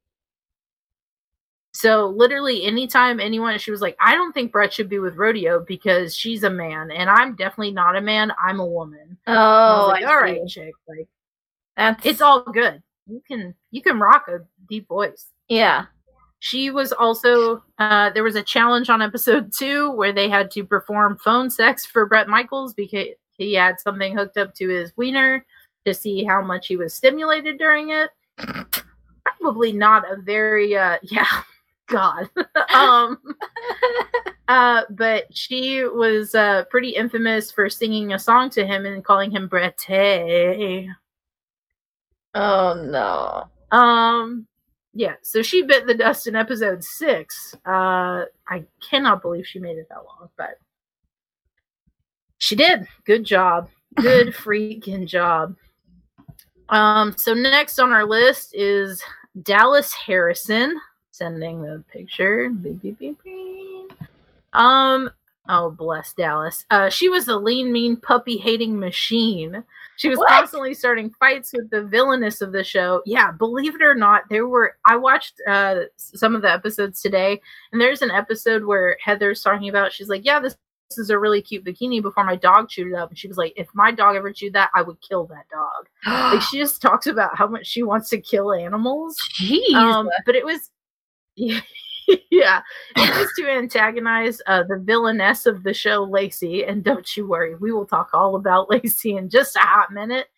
So literally anytime anyone she was like, I don't think Bret should be with Rodeo because she's a man and I'm definitely not a man, I'm a woman. Oh, like, I all right, chick, like That's it's all good. You can you can rock a deep voice. yeah. She was also uh, there was a challenge on episode two where they had to perform phone sex for Bret Michaels because he had something hooked up to his wiener to see how much he was stimulated during it. Probably not a very uh, <laughs> yeah, God. <laughs> um, uh, but she was uh, pretty infamous for singing a song to him and calling him Brette. Oh no. Um, yeah, so she bit the dust in episode six. Uh, I cannot believe she made it that long, but she did. Good job. Good <laughs> freaking job. Um, so next on our list is Dallas Harrison. Sending the picture. Beep, beep, beep, beep. Um, oh bless Dallas. Uh, she was a lean, mean, puppy hating machine. She was What? constantly starting fights with the villainess of the show. Yeah, believe it or not, there were. I watched uh, some of the episodes today, and there's an episode where Heather's talking about. She's like, "Yeah, this, this is a really cute bikini." Before my dog chewed it up, and she was like, "If my dog ever chewed that, I would kill that dog." Like <gasps> she just talks about how much she wants to kill animals. Jeez. Um, but it was, yeah, <laughs> was to antagonize uh, the villainess of the show, Lacey. And don't you worry, we will talk all about <laughs> Lacey in just a hot minute.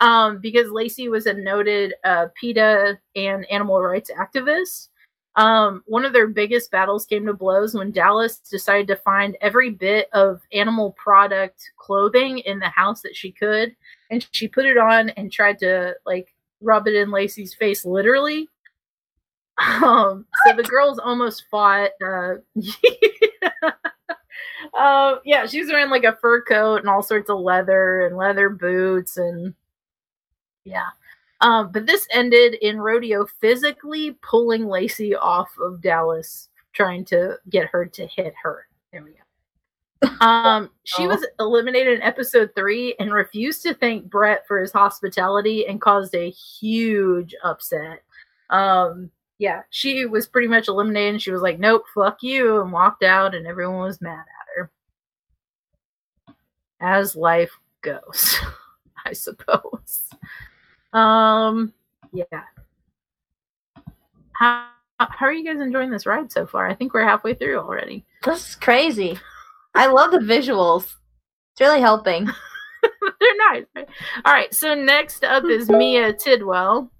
Um, because Lacey was a noted uh, PETA and animal rights activist. Um, one of their biggest battles came to blows when Dallas decided to find every bit of animal product clothing in the house that she could, and she put it on and tried to like rub it in Lacey's face, literally. Um, so the girls almost fought. Uh, <laughs> uh, yeah, she was wearing like a fur coat and all sorts of leather and leather boots and yeah. Um, but this ended in Rodeo physically pulling Lacey off of Dallas, trying to get her to hit her. There we go. Um, she Oh. was eliminated in episode three and refused to thank Bret for his hospitality and caused a huge upset. Um, yeah, she was pretty much eliminated. And she was like, "Nope, fuck you," and walked out, and everyone was mad at her. As life goes, <laughs> I suppose. Um, yeah. How how are you guys enjoying this ride so far? I think we're halfway through already. this is crazy. I love the visuals. It's really helping. <laughs> They're nice. All right, so next up is Mia Tidwell.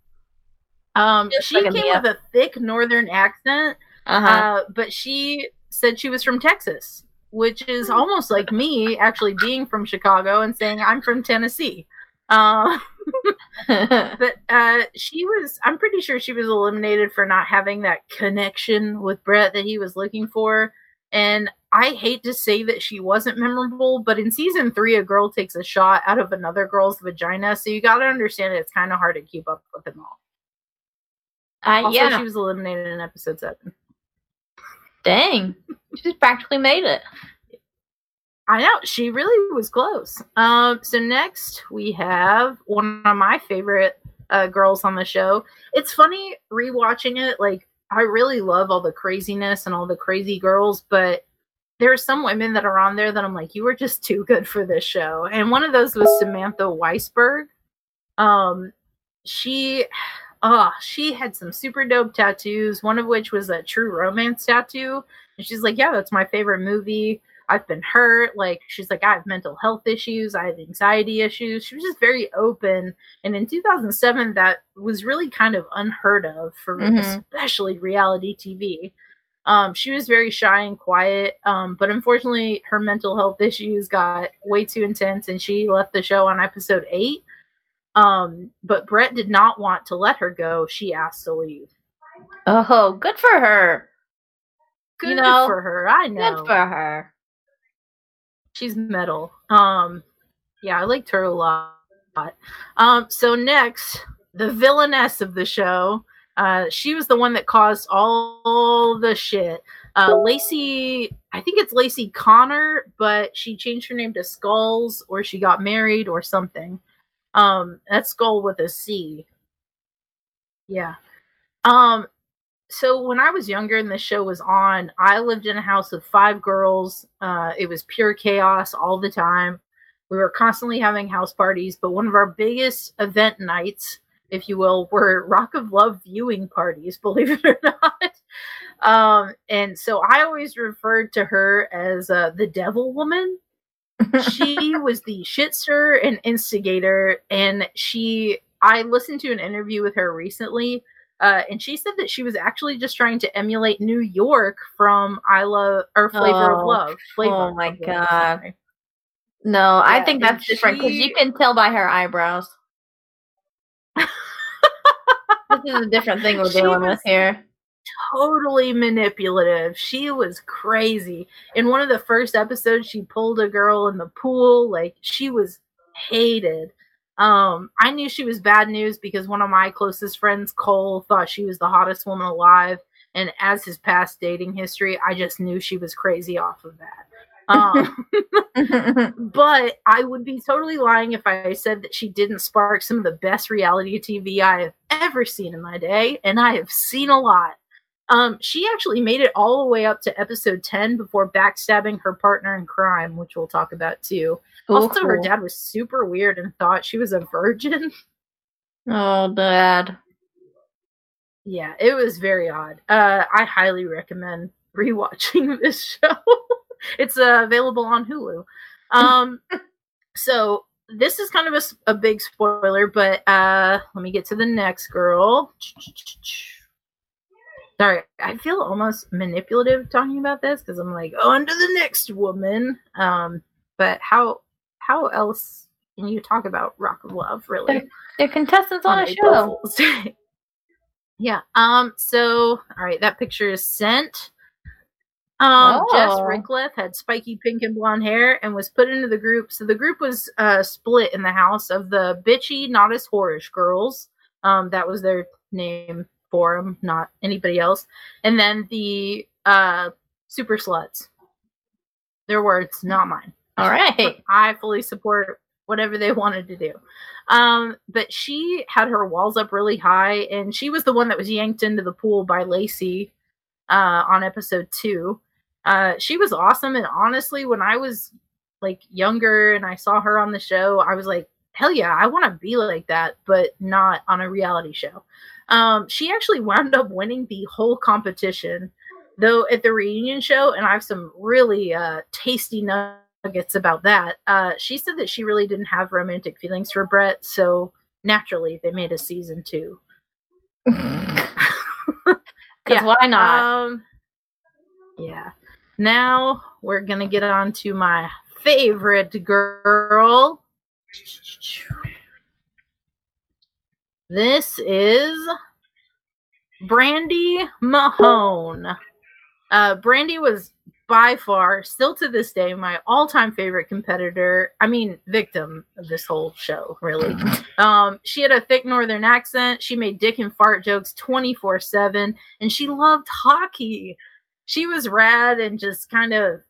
Um, she like came with a thick northern accent, Uh-huh. uh, but she said she was from Texas, which is almost like me actually being from Chicago and saying I'm from Tennessee. Uh, <laughs> but uh, she was, I'm pretty sure she was eliminated for not having that connection with Bret that he was looking for. And I hate to say that she wasn't memorable, but in season three, a girl takes a shot out of another girl's vagina. So you got to understand it's kind of hard to keep up with them all. I, Also, yeah. she was eliminated in episode seven. Dang. She's practically made it. I know she really was close. Um, so next we have one of my favorite uh, girls on the show. It's funny rewatching it. Like I really love all the craziness and all the crazy girls, but there are some women that are on there that I'm like, you were just too good for this show. And one of those was Samantha Weisberg. Um, she, oh, she had some super dope tattoos. One of which was a True Romance tattoo, and she's like, yeah, that's my favorite movie. I've been hurt. Like, she's like, I have mental health issues. I have anxiety issues. She was just very open. And in 2007, that was really kind of unheard of for Mhm. especially reality TV. Um, she was very shy and quiet. Um, but unfortunately, her mental health issues got way too intense and she left the show on episode eight. Um, but Bret did not want to let her go. She asked to leave. Oh, good for her. Good You know, for her. I know. Good for her. She's metal. Um, yeah, I liked her a lot. Um, so next, the villainess of the show. Uh, she was the one that caused all the shit. Uh, Lacey, I think it's Lacey Connor, but she changed her name to Skulls, or she got married, or something. Um, that's Skull with a C. Yeah. Um so when I was younger and the show was on, I lived in a house with five girls. Uh it was pure chaos all the time. We were constantly having house parties, but one of our biggest event nights, if you will, were <laughs> Rock of Love viewing parties, <laughs> believe it or not. Um and so I always referred to her as uh, the devil woman she was the shitster and instigator and she i listened to an interview with her recently uh, and she said that she was actually just trying to emulate new york from i love or flavor Oh. of love flavor Oh my Love, God. sorry. No, I think that's different because you can tell by her eyebrows. <laughs> this is a different thing we're dealing was- with here. Totally manipulative. She was crazy. In one of the first episodes, she pulled a girl in the pool. Like she was hated. Um, I knew she was bad news because one of my closest friends, Cole, thought she was the hottest woman alive. And as his past dating history, I just knew she was crazy off of that. Um, <laughs> <laughs> but I would be totally lying if I said that she didn't spark some of the best reality TV I have ever seen in my day, and I have seen a lot. Um, she actually made it all the way up to episode 10 before backstabbing her partner in crime, which we'll talk about too. also, her dad was super weird and thought she was a virgin. <laughs> Oh, dad. yeah, it was very odd. Uh, I highly recommend rewatching <laughs> this show. <laughs> it's uh, available on Hulu. Um, so this is kind of a big spoiler, but uh, let me get to the next girl. Sorry, I feel almost manipulative talking about this because I'm like, on to the next woman. Um, but how how else can you talk about Rock of Love, really? They're contestants on a show. <laughs> Yeah. Um. So, all right, that picture is sent. Um, Jess Oh. Rickleff had spiky pink and blonde hair and was put into the group. So the group was uh, split in the house of the bitchy, not as whorish girls. Um, that was their name for them, not anybody else. And then the uh, super sluts. Their words, not mine. All right. I fully support whatever they wanted to do. Um, but she had her walls up really high, and she was the one that was yanked into the pool by Lacey uh, on episode two. Uh, she was awesome, and honestly, when I was like younger and I saw her on the show, I was like, hell yeah, I want to be like that, but not on a reality show. Um, she actually wound up winning the whole competition, though at the reunion show, and I have some really uh, tasty nuggets about that. Uh, she said that she really didn't have romantic feelings for Bret, so naturally they made a season two. Because <laughs> Yeah. why not? Um, yeah. Now we're gonna get on to my favorite girl. This is Brandy Mahone. Uh, Brandy was by far, still to this day, my all-time favorite competitor. I mean, victim of this whole show, really. <clears throat> Um, she had a thick northern accent. She made dick and fart jokes 24 7, and she loved hockey. She was rad and just kind of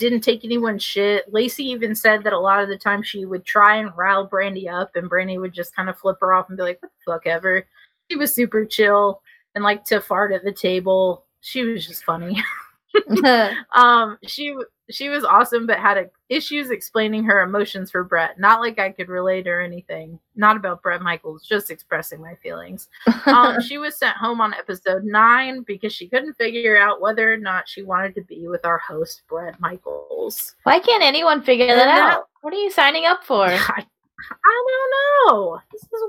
didn't take anyone's shit. Lacey even said that a lot of the time she would try and rile Brandy up, and Brandy would just kind of flip her off and be like, what the fuck ever. She was super chill and liked to fart at the table. She was just funny. <laughs> <laughs> um she she was awesome but had a, issues explaining her emotions for bret not like i could relate or anything not about bret michaels just expressing my feelings um <laughs> she was sent home on episode nine because she couldn't figure out whether or not she wanted to be with our host bret michaels why can't anyone figure that that- out? What are you signing up for? <laughs> I, I don't know. This is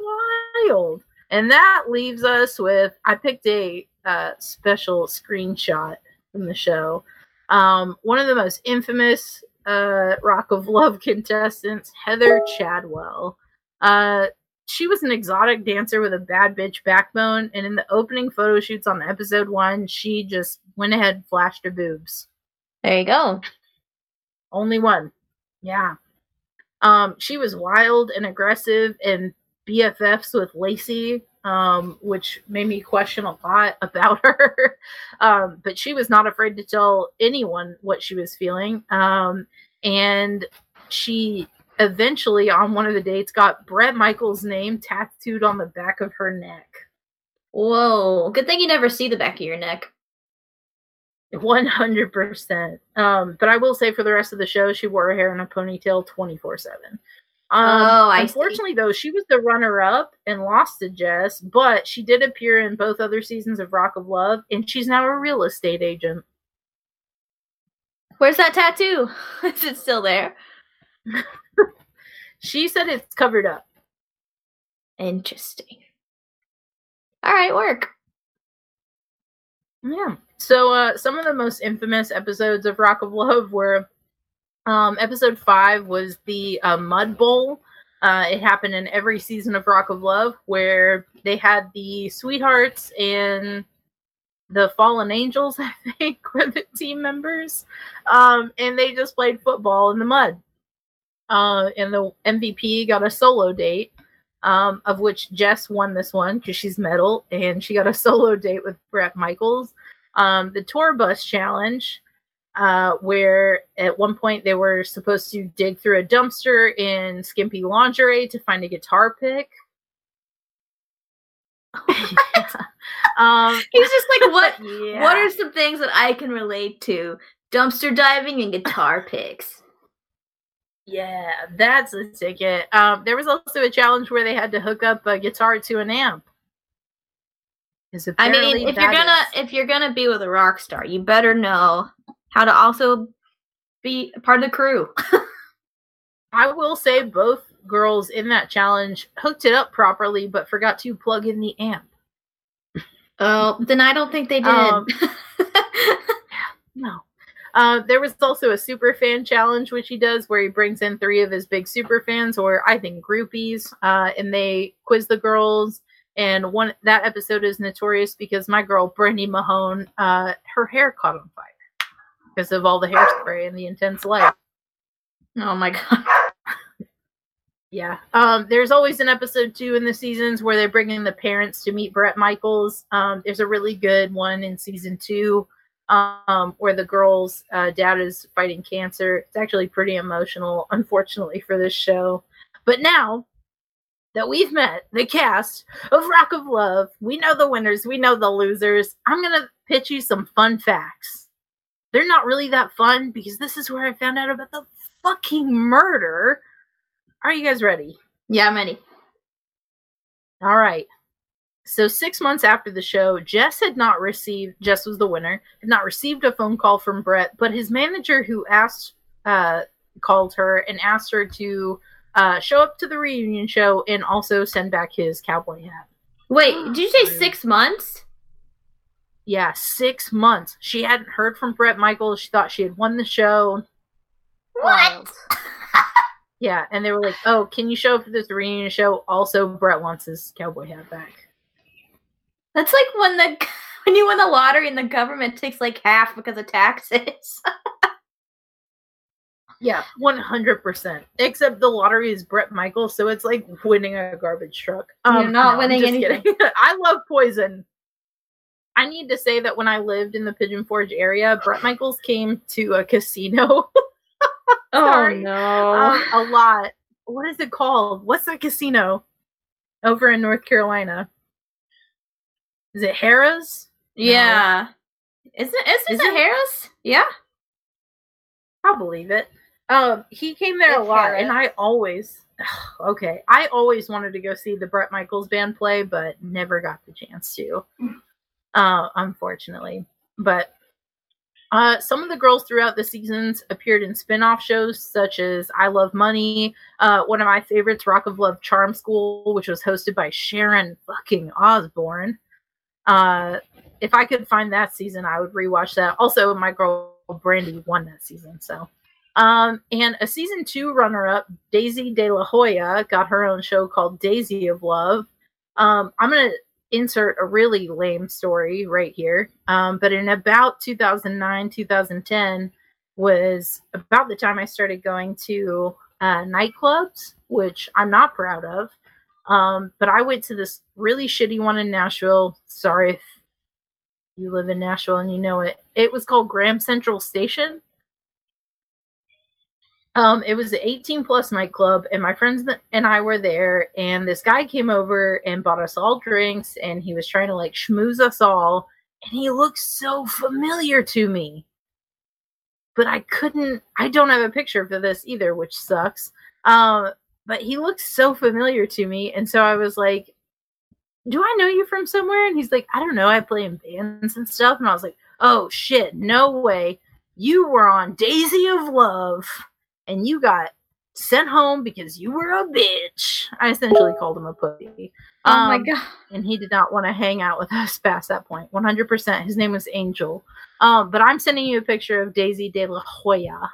wild. And that leaves us with I picked a uh, special screenshot from the show. Um, one of the most infamous uh, Rock of Love contestants, Heather Chadwell. Uh, she was an exotic dancer with a bad bitch backbone, and in the opening photo shoots on episode one, she just went ahead and flashed her boobs. There you go. Only one. Yeah. Um, she was wild and aggressive and BFFs with Lacey, um, which made me question a lot <laughs> about her. um, but she was not afraid to tell anyone what she was feeling. Um, and she eventually, on one of the dates, got Bret Michaels' name tattooed on the back of her neck. Whoa. Good thing you never see the back of your neck. One hundred percent. Um, but I will say for the rest of the show, she wore her hair in a ponytail twenty four seven. Um, Oh, I see. unfortunately, though, she was the runner up and lost to Jess, but she did appear in both other seasons of Rock of Love, and she's now a real estate agent. Where's that tattoo? <laughs> Is it still there? <laughs> She said it's covered up. Interesting. All right, work. Yeah. So uh some of the most infamous episodes of Rock of Love were um episode 5 was the uh, Mud Bowl. Uh it happened in every season of Rock of Love where they had the sweethearts and the fallen angels <laughs> I think were the team members. Um and they just played football in the mud. Uh and the MVP got a solo date um, of which Jess won this one because she's metal and she got a <laughs> solo date with Bret Michaels. Um, the tour bus challenge, uh, where at one point they were supposed to dig through a dumpster in skimpy lingerie to find a guitar pick. Yeah. <laughs> Um, He's just like, what? <laughs> yeah. What are some things that I can relate to? Dumpster diving and guitar <laughs> picks. Yeah, that's a ticket. Um, there was also a challenge where they had to hook up a guitar to an amp. I mean, if you're gonna is- if you're gonna be with a rock star, you better know how to also be part of the crew. <laughs> I will say both girls in that challenge hooked it up properly, but forgot to plug in the amp. Oh, then I don't think they did. Um, <laughs> No. Uh, there was also a super fan challenge, which he does, where he brings in three of his big super fans, or I think groupies, uh, and they quiz the girls. And one that episode is notorious because my girl Brandy Mahone, uh, her hair caught on fire because of all the hairspray and the intense light. oh my <laughs> god. Yeah. Um, there's always an episode two in the seasons where they're bringing the parents to meet Bret Michaels. Um, there's a really good one in season two um, where the girl's uh, dad is fighting cancer. It's actually pretty emotional, <laughs> unfortunately, for this show. But now that we've met the cast of Rock of Love, we know the winners, we know the losers. I'm going to pitch you some fun facts. They're not really that fun because this is where I found out about the fucking murder. Are you guys ready? Yeah, many. All right. So six months after the show, Jess had not received. Jess was the winner. Had not received a phone call from Bret, but his manager, who asked, uh, called her and asked her to uh, show up to the reunion show and also send back his cowboy hat. Wait, <gasps> did you say six months? Yeah, six months. She hadn't heard from Bret Michaels. She thought she had won the show. Wild. <laughs> Yeah, and they were like, "Oh, can you show up for this reunion show?" Also, Bret wants his cowboy hat back. That's like when the <laughs> when you win the lottery and the government takes like half because of taxes. <laughs> Yeah, one hundred percent. Except the lottery is Bret Michaels, so it's like winning a garbage truck. You're um, not I'm winning just anything. I love Poison. I need to say that when I lived in the Pigeon Forge area, Bret Michaels came to a casino <laughs> Sorry. no. um, a lot. What is it called? What's that casino over in North Carolina? Is it Harrah's? yeah. Isn't is Is this it? Harris? Yeah. I'll believe it. Um, he came there a lot, Harris. and I always <sighs> okay. I always wanted to go see the Bret Michaels band play, but never got the chance to. Uh, unfortunately, but uh, some of the girls throughout the seasons appeared in spin-off shows such as I Love Money. Uh, one of my favorites, Rock of Love Charm School, which was hosted by Sharon fucking Osbourne. Uh, if I could find that season, I would rewatch that. Also, my girl Brandy won that season, so. Um, and a season two runner-up, Daisy De La Hoya, got her own show called Daisy of Love. Um, I'm gonna insert a really lame story right here. Um, but in about 2009, 2010 was about the time I started going to uh, nightclubs, which I'm not proud of. Um, but I went to this really shitty one in Nashville. Sorry if you live in Nashville and you know it. It was called Graham Central Station. Um, it was the 18 plus nightclub, and my friends and I were there. And this guy came over and bought us all drinks, and he was trying to like schmooze us all. And he looked so familiar to me, but I couldn't. I don't have a picture for this either, which sucks. Um, but he looked so familiar to me, and so I was like, "Do I know you from somewhere?" And he's like, "I don't know. I play in bands and stuff." And I was like, "Oh shit, no way! You were on Daisy of Love." And you got sent home because you were a bitch. I essentially called him a pussy. Oh my Um, god. And he did not want to hang out with <laughs> us past that point. 100%. His name was Angel. Um, but I'm sending you a picture of Daisy de la Hoya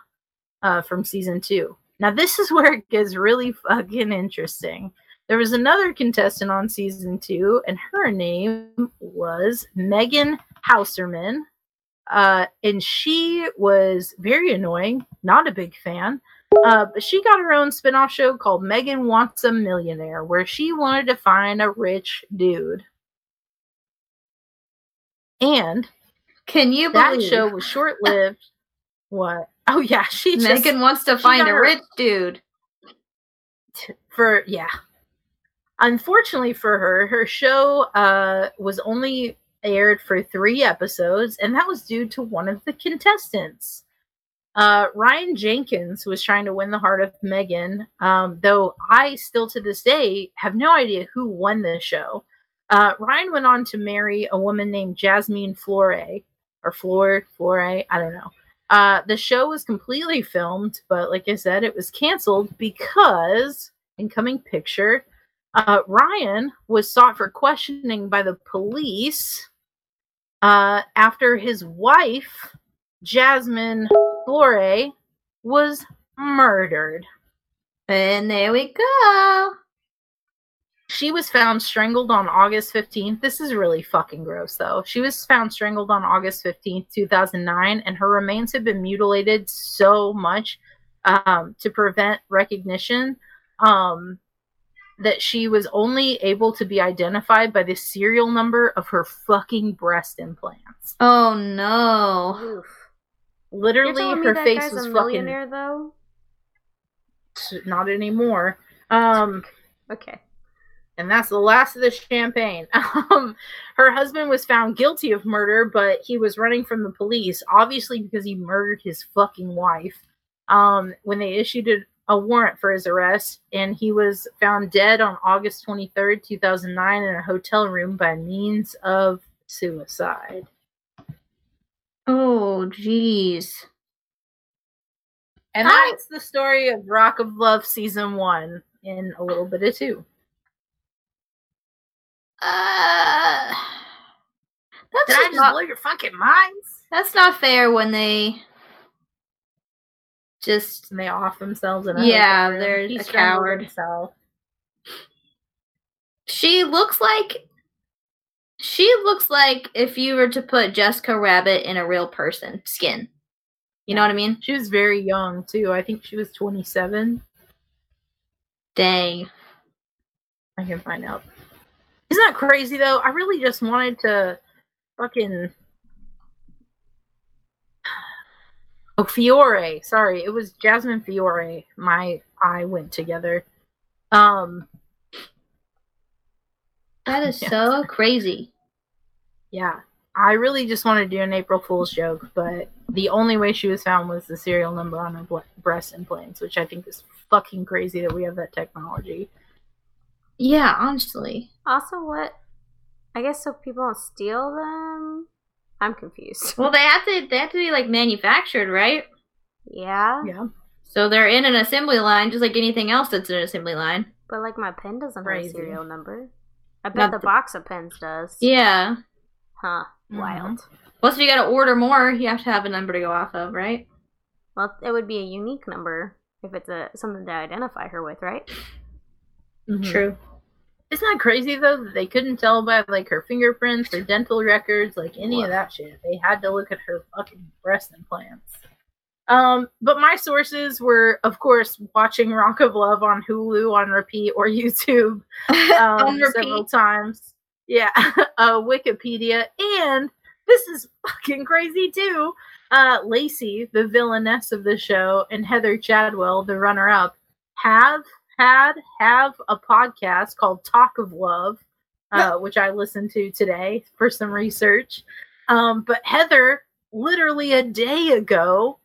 uh, from season two. Now, this is <laughs> where it gets really fucking interesting. There was another contestant on season two, and her name was Megan Hauserman. Uh, and she was very annoying, not a big fan. Uh, but she got her own spin-off show called Megan Wants a Millionaire, where she wanted to find a rich dude. And Can you that show was short-lived. <laughs> what? Oh yeah, she just Megan wants to find a rich dude? for yeah. Unfortunately for her, her show uh was only aired for three episodes, and that was due to one of the contestants. Uh, Ryan Jenkins was trying to win the heart of Megan, um, though I still to this day have no idea who won this show. Uh, Ryan went on to marry a woman named Jasmine Flore, or Flore, Flore, I don't know. Uh, the show was completely filmed, but like I said, it was canceled because, incoming picture, uh, Ryan was sought for questioning by the police uh, after his wife, Jasmine Flore, was murdered. And there we go. She was found strangled on August 15th. This is really fucking gross, though. She was found strangled on August 15th, 2009, and her remains have been mutilated so much um, to prevent recognition um, that she was only able to be identified by the serial number of her fucking breast implants. Oh no. Oof. You're Literally, me her that face guy's was a fucking millionaire, though? not anymore. Um, Okay. and that's the last of the champagne. <laughs> Um, her husband was found guilty of murder, but he was running from the police, obviously because he murdered his fucking wife. Um, when they issued a, warrant for his arrest, and he was found dead on August twenty third, two thousand nine, in a hotel room by means of suicide. Oh jeez. And I- that's the story of Rock of Love season one in a little bit of two. Uh, that's Did I just not, blow your fucking minds? that's not fair when they just And they off themselves and Yeah, they're He a coward. himself. she looks like she looks like if you were to put Jessica Rabbit in a real person skin. You know what I mean? She was very young too. I think she was 27. Dang. I can find out. Isn't that crazy though? I really just wanted to fucking Oh Fiore. Sorry, it was Jasmine Fiore. My I went together. Um That is Yeah. <laughs> so crazy. yeah. I really just wanted to do an April Fool's joke, but the only way she was found was the serial number on her ble- breast implants, which I think is fucking crazy that we have that technology. Yeah, honestly. Also, what? I guess so people don't steal them? I'm confused. Well, they have to they have to be like manufactured, right? Yeah, Yeah. So they're in an assembly line, just like anything else that's in an assembly line. but like my pen doesn't Crazy. have a serial number. I bet Not the the- box of pens does. Yeah. Huh. Mhm. Wild. Plus, if you got to order more, you have to have a number to go off of, right? Well, it would be a unique number if it's a something to identify her with, right? Mhm. True. Isn't that crazy though that they couldn't tell by like her fingerprints or dental records, like any of that shit. They had to look at her fucking breast implants. Um, but my sources were, of course, watching Rock of Love on Hulu on repeat or YouTube <laughs> um, On repeat. several times. Yeah, <laughs> uh, Wikipedia, and this is fucking crazy too. uh, Lacey, the villainess of the show, and Heather Chadwell, the runner up, have had have a podcast called Talk of Love, uh, which I listened to today for some research. Um, but Heather, literally a day ago,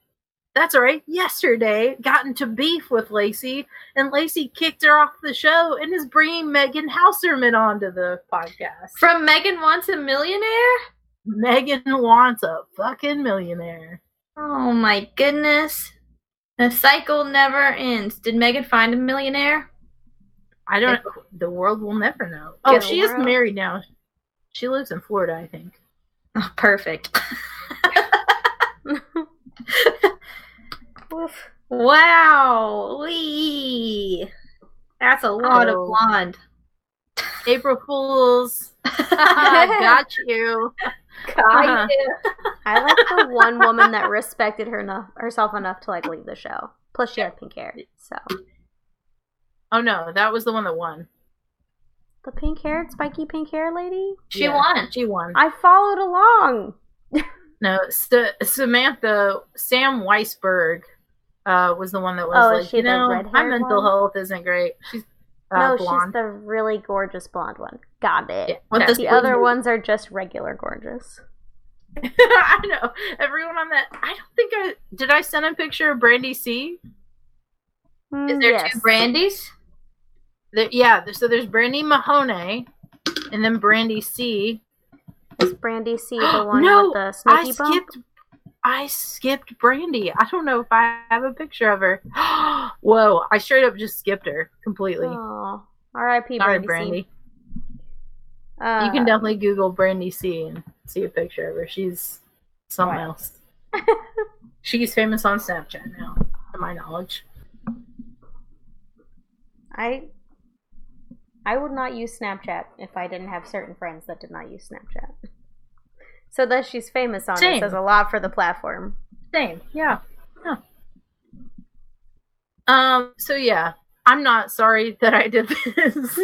that's right, yesterday, got into beef with Lacey, and Lacey kicked her off the show and is bringing Megan Hauserman onto the podcast. From Megan Wants a Millionaire? Megan wants a fucking millionaire. Oh my goodness. The cycle never ends. Did Megan find a millionaire? I don't. The world will never know. Oh, Get she is married now. She lives in Florida, I think. Oh, perfect. <laughs> Woof. wow. Wee. That's a lot Oh. of blonde. April Fools. <laughs> <laughs> Got you. I <laughs> I like the one woman that respected her enough, herself enough to like leave the show. Plus, she had pink hair. So Oh no, that was the one that won. the pink haired, spiky pink hair lady. She Yeah, won. She won. I followed along. <laughs> No, Sa- Samantha Sam Weisberg uh, was the one that was Oh, like, she you know, my mental one? health isn't great. She's uh, no, blonde. she's the really gorgeous blonde one. Got it. Yeah, the The other ones are just regular gorgeous. <laughs> I know everyone on that. I don't think I did. I send a picture of Brandi C. Mm, Is there yes. two Brandis? There, yeah, so there's Brandi Mahoney, and then Brandi C. Is Brandi C the <gasps> one No, with the I Snooki bump? skipped. I skipped Brandi. I don't know if I have a picture of her. <gasps> Whoa! I straight up just skipped her completely. Oh, R.I.P. Sorry, Brandi. Brandi. Uh, you can definitely Google Brandi C and see a picture of her. She's something else. <laughs> She's famous on Snapchat now, to my knowledge. I I would not use Snapchat if I didn't have certain friends that did not use Snapchat. So that she's famous on Same. it says a lot for the platform. Same, yeah, yeah. Um. So yeah, I'm not sorry <laughs> that I did this, <laughs>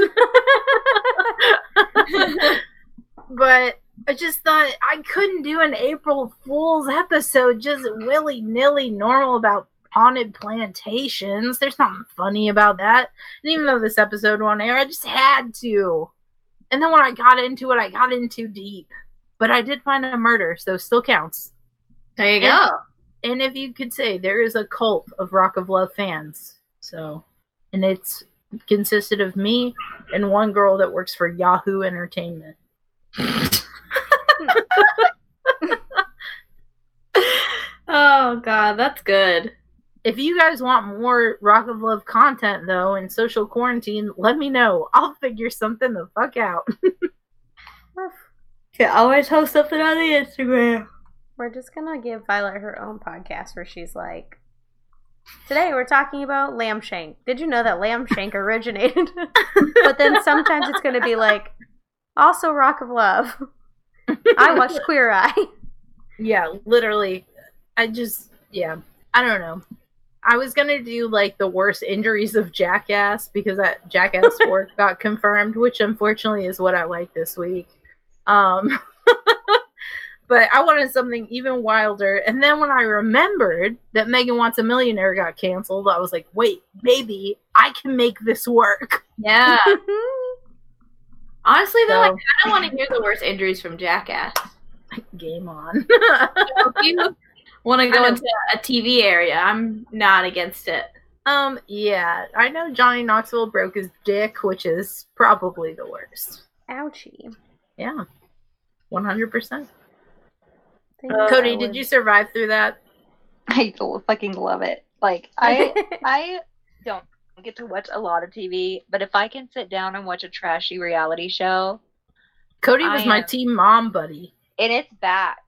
but I just thought I couldn't do an April Fool's episode just willy nilly normal about haunted plantations. There's nothing funny about that. And even though this episode won't air, I just had to. And then when I got into it, I got into deep. But I did find a murder, so still counts. There you Yeah. go. And if you could say there is a cult of Rock of Love fans. So, and it's consisted of me and one girl that works for Yahoo Entertainment. <laughs> Oh god, that's good. If you guys want more Rock of Love content though in social quarantine, let me know. I'll figure something the fuck out. <laughs> Yeah, always host something on the Instagram. We're just gonna give Violet her own podcast where she's like, "Today we're talking about lamb shank. Did you know that lamb shank <laughs> originated?" <laughs> but then sometimes it's gonna be like, "Also Rock of Love." <laughs> I watched Queer Eye. yeah, literally. I just yeah. I don't know. I was gonna do like the worst injuries of Jackass because that Jackass work got confirmed, which unfortunately is what I like this week. Um <laughs> but I wanted something even wilder. And then when I remembered that Megan Wants a Millionaire got canceled, I was like, wait, maybe I can make this work. Yeah. <laughs> Honestly though, I kind of want to hear the worst injuries from Jackass. Game on. <laughs> if you want to I go into a TV area, I'm not against it. um, yeah. I know Johnny Knoxville broke his dick, which is probably the worst. Ouchie. Yeah. One hundred percent. Uh, Cody, did you survive through that? I fucking love it. Like I <laughs> I don't get to watch a lot of TV, but if I can sit down and watch a trashy reality show Cody was I my am- teen mom buddy. and it's back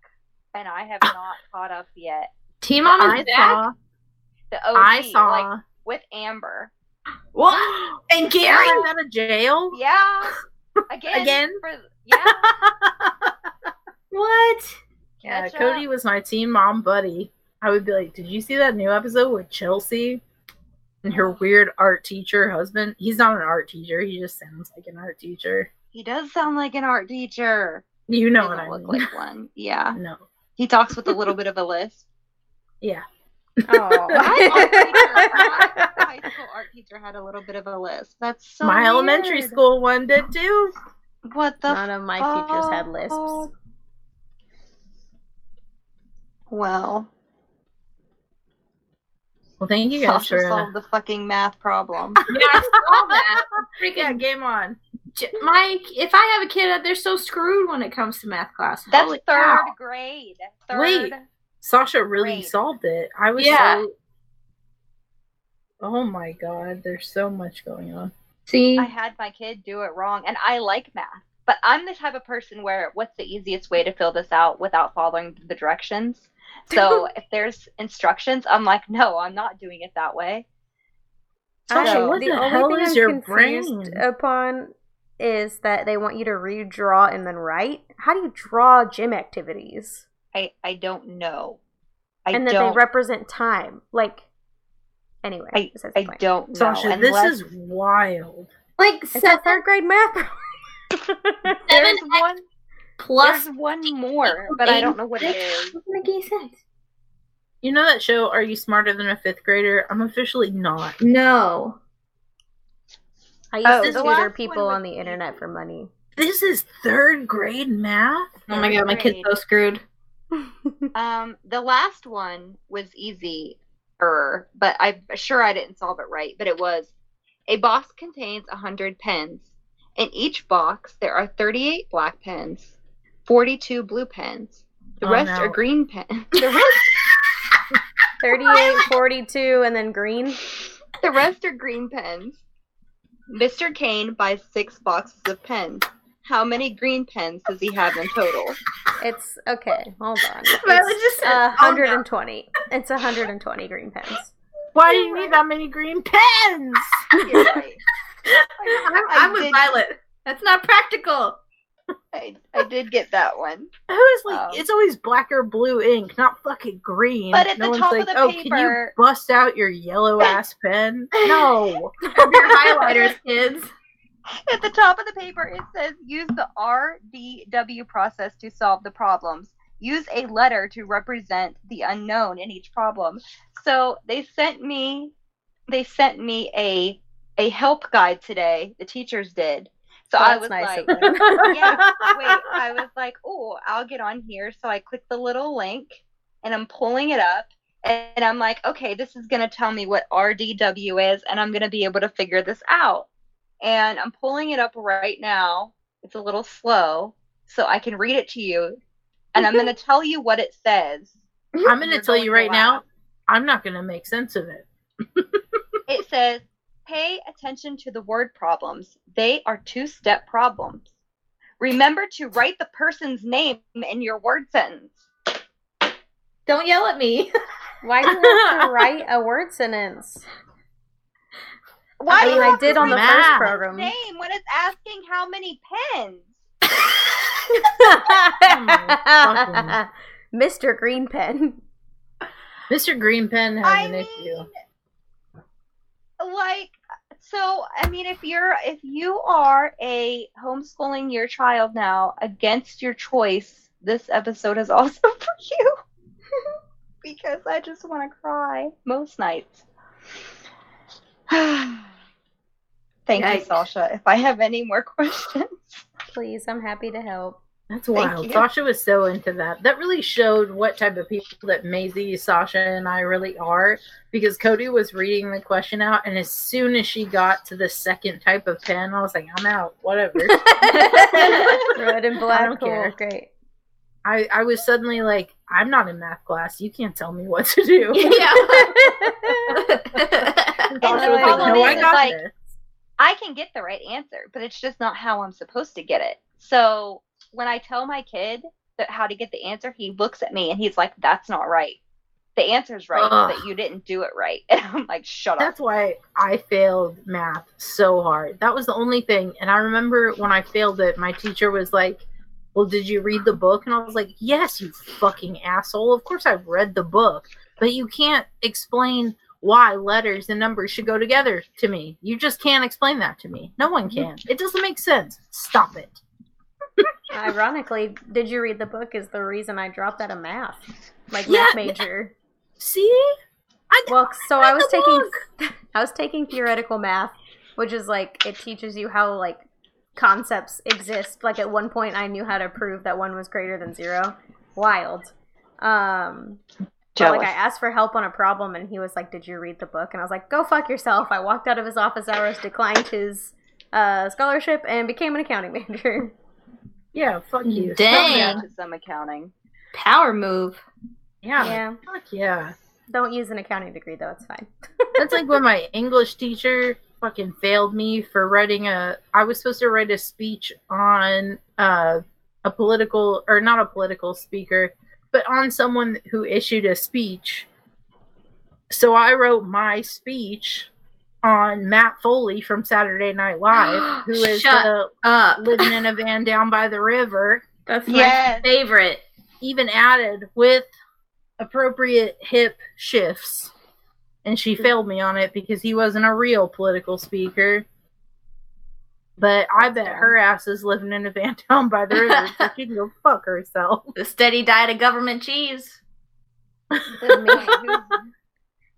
and I have not caught up yet. Teen Mom I is back. saw. The OG, I saw. like with Amber. What? <gasps> And Gary? Gary out of jail Yeah. Again. again. For, yeah. <laughs> What? Yeah, Catch Cody up. was my teen mom buddy. I would be like, "Did you see that new episode with Chelsea and her weird art teacher husband? He's not an art teacher. He just sounds like an art teacher. He does sound like an art teacher. You know what I look mean? like one. Yeah. <laughs> no, He talks with a little bit of a lisp. <laughs> Yeah. Oh. My art teacher, my high school art teacher had a little bit of a lisp. That's so My elementary school one did too. What the? None of my teachers had lisps. Well, Well, thank you guys Sasha for. Uh, solved the fucking math problem. <laughs> Yeah, I saw that. yeah, Freaking game on. Mike, if I have a kid, they're so screwed when it comes to math class. That's Holy third cow. grade. Third. Wait. Sasha really Great. solved it. I was Yeah. so. Oh my god, there's so much going on. See, I had my kid do it wrong, and I like math. But I'm the type of person where what's the easiest way to fill this out without following the directions? So <laughs> if there's instructions, I'm like, no, I'm not doing it that way. Sasha, I- what the the only hell thing is I'm your confused brain? upon is that they want you to redraw and then write. How do you draw gym activities? I I don't know. I and that don't. they represent time. Like, anyway, I, besides I don't know. Sasha, unless this is wild. like It's a seven, third grade math. <laughs> seven there's one. plus. There's one more, but I don't know what it is. Doesn't make any sense. You know that show, Are You Smarter Than a Fifth Grader? I'm officially not. No. I used Oh, to the tutor last people on the internet for money. This is third grade math? Oh my god, my kid's Grade. so screwed. <laughs> Um, the last one was easy, er, but I'm sure I didn't solve it right. But it was a box contains hundred pens. In each box, there are 38 black pens, 42 blue pens. The Oh, rest no. are green pens. <laughs> The rest, <laughs> 38, 42, and then green. the rest are green pens. Mr. Kane buys six boxes of pens. How many green pens does he have in total? It's okay. Hold on. <laughs> It's just said, uh, "Oh, no." 120. It's 120 green pens. Why do you need that many green pens? <laughs> Right. I'm, I I'm with did- Violet. That's not practical. I, I did get that one. Who is like, Oh. it's always black or blue ink, not fucking green. But at no the one's top of like, the oh, can you bust out your yellow ass pen? <laughs> No. Your highlighters, kids. At the top of the paper, it says use the RDW process to solve the problems. Use a letter to represent the unknown in each problem. So they sent me, they sent me a a help guide today. The teachers did. So I was nice like, <laughs> yeah, <laughs> wait. I was like, oh, I'll get on here. So I click the little link, and I'm pulling it up. And I'm like, okay, this is going to tell me what RDW is, and I'm going to be able to figure this out. And I'm pulling it up right now. It's a little slow, so I can read it to you. And I'm going <laughs> to tell you what it says. I'm going to You're tell you right now. I'm not going to make sense of it. <laughs> It says, pay attention to the word problems. They are two step problems. Remember to write the person's name in your word sentence. Don't yell at me. Why do you have to <laughs> write a word sentence? Why I do mean, I did on the write first program. Name when it's asking how many pens. <laughs> fucking- Mr. Green Pen. Mr. Green Pen has I an mean, issue. like, so I mean, if you're if you are a homeschooling your child now against your choice, this episode is <laughs> also for you. because I just want to cry most nights. <sighs> <sighs> <sighs> Thank you, Sasha. If I have any more <laughs> questions. Please, I'm happy to help. That's wild. Sasha was so into that. That really showed what type of people that Maisie, Sasha, and I really are. Because Cody was reading the question out, and as soon as she got to the second type of pen, I was like, I'm out. Whatever. <laughs> Red and black. I don't cool. care. Great. I, I was suddenly like, I'm not in math class. You can't tell me what to do. yeah. <laughs> And Sasha the was like, no, is, I got like, this. I can get the right answer, but it's just not how I'm supposed to get it. So when I tell my kid that how to get the answer, he looks at me and he's like, "That's not right. The answer's right, Ugh. but you didn't do it right." <laughs> And I'm like, "Shut That's up." That's why I failed math so hard. That was the only thing. And I remember when I failed it, my teacher was like, Well, did you read the book? And I was like, Yes, you fucking asshole. Of course I've read the book. But you can't explain why letters and numbers should go together to me. You just can't explain that to me. No one can. It doesn't make sense. Stop it. <laughs> Ironically, did you read the book? Is the reason I dropped out of math, like Yeah, math major. See? I, Well, so read I was taking <laughs> I was taking theoretical math, which is like it teaches you how like concepts exist. Like at one point, I knew how to prove that one was greater than zero. Wild. Um, but, like I asked for help on a problem, and he was like, "Did you read the book?" And I was like, "Go fuck yourself." I walked out of his office hours, declined his uh, scholarship, and became an accounting <laughs> major. yeah, fuck you. Dang. Yeah, to some accounting. Power move. Yeah. yeah, Fuck yeah. don't use an accounting degree though; it's fine. That's like when my <laughs> English teacher fucking failed me for writing a. I was supposed to write a speech on uh, a political, or not a political speaker, but on someone who issued a speech. So I wrote my speech on Matt Foley from Saturday Night Live, <gasps> who is the living in a van down by the river. <laughs> That's my Yes. favorite. even added with appropriate hip shifts. And she failed me on it because he wasn't a real political speaker. But I bet her ass is living in a van <laughs> down by the river, so <laughs> she can go fuck herself. The steady diet of government cheese. At this point, who's-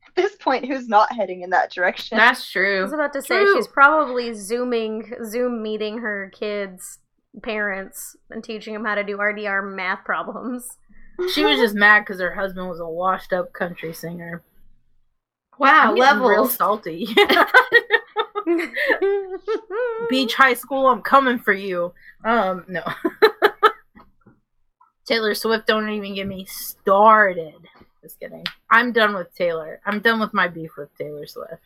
at this point, who's not heading in that direction? That's true. I was about to say True. she's probably zooming, Zoom meeting her kids' parents and teaching them how to do RDR math problems. She was just mad because her husband was a washed up country singer. Wow, I'm getting real salty. <laughs> Beach High School, I'm coming for you. Um, no. <laughs> Taylor Swift, don't even get me started. Just kidding. I'm done with Taylor. I'm done with my beef with Taylor Swift.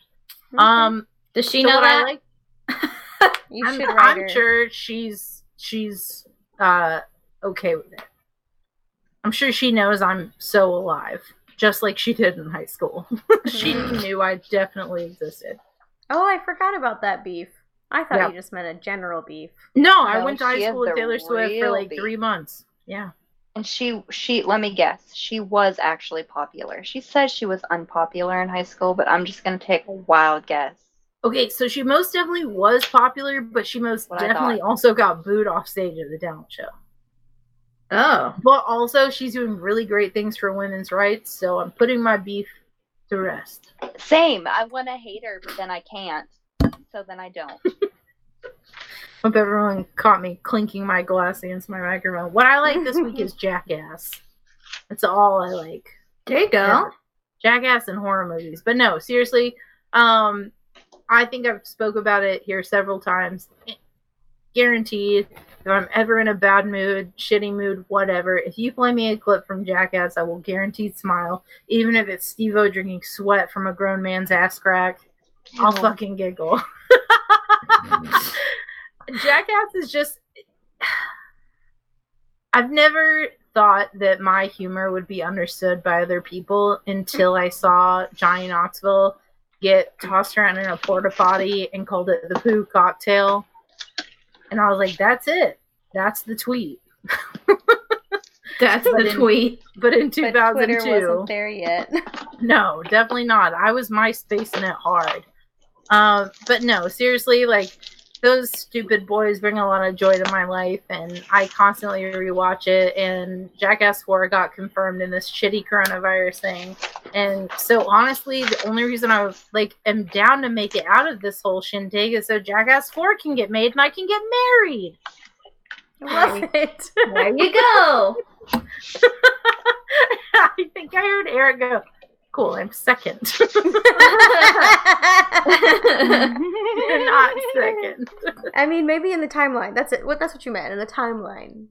Um, Does she so know what that? I like, <laughs> you I'm, should write I'm her. sure she's she's uh okay with it. I'm sure she knows I'm so alive, just like she did in high school. <laughs> she knew I definitely existed. Oh, I forgot about that beef. I thought Yeah. you just meant a general beef. No, I went to high school with Taylor Swift for like beef. three months. Yeah. And she, she, let me guess, she was actually popular. She says she was unpopular in high school, but I'm just gonna take a wild guess. Okay, so she most definitely was popular, but she most What definitely also got booed off stage at the talent show. Oh. But also, she's doing really great things for women's rights, so I'm putting my beef to rest. Same. I want to hate her, but then I can't. So then I don't. <laughs> Hope everyone caught me clinking my glass against my microphone. What I like this week is <laughs> Jackass. That's all I like. There you go. Ever. Jackass and horror movies. But no, seriously, um, I think I've spoke about it here several times. Guaranteed, if I'm ever in a bad mood, shitty mood, whatever, if you play me a clip from Jackass, I will guaranteed smile. Even if it's Steve-O drinking sweat from a grown man's ass crack, I'll fucking giggle. <laughs> Jackass is just. I've never thought that my humor would be understood by other people until I saw Johnny Knoxville get tossed around in a porta potty and called it the poo cocktail. And I was like, that's it. That's the tweet. <laughs> That's But the in- tweet. But in But Twitter wasn't there yet. <laughs> <laughs> no, definitely not. I was MySpacing it hard. Um, but no, seriously, like those stupid boys bring a lot of joy to my life, and I constantly rewatch it. And Jackass Four got confirmed in this shitty coronavirus thing, and so honestly, the only reason I was like am down to make it out of this whole shindig is so Jackass Four can get made and I can get married. Love it. There you go. <laughs> I think I heard Eric go. Cool, I'm second. <laughs> not second. I mean, maybe in the timeline. That's it. What? That's what you meant in the timeline.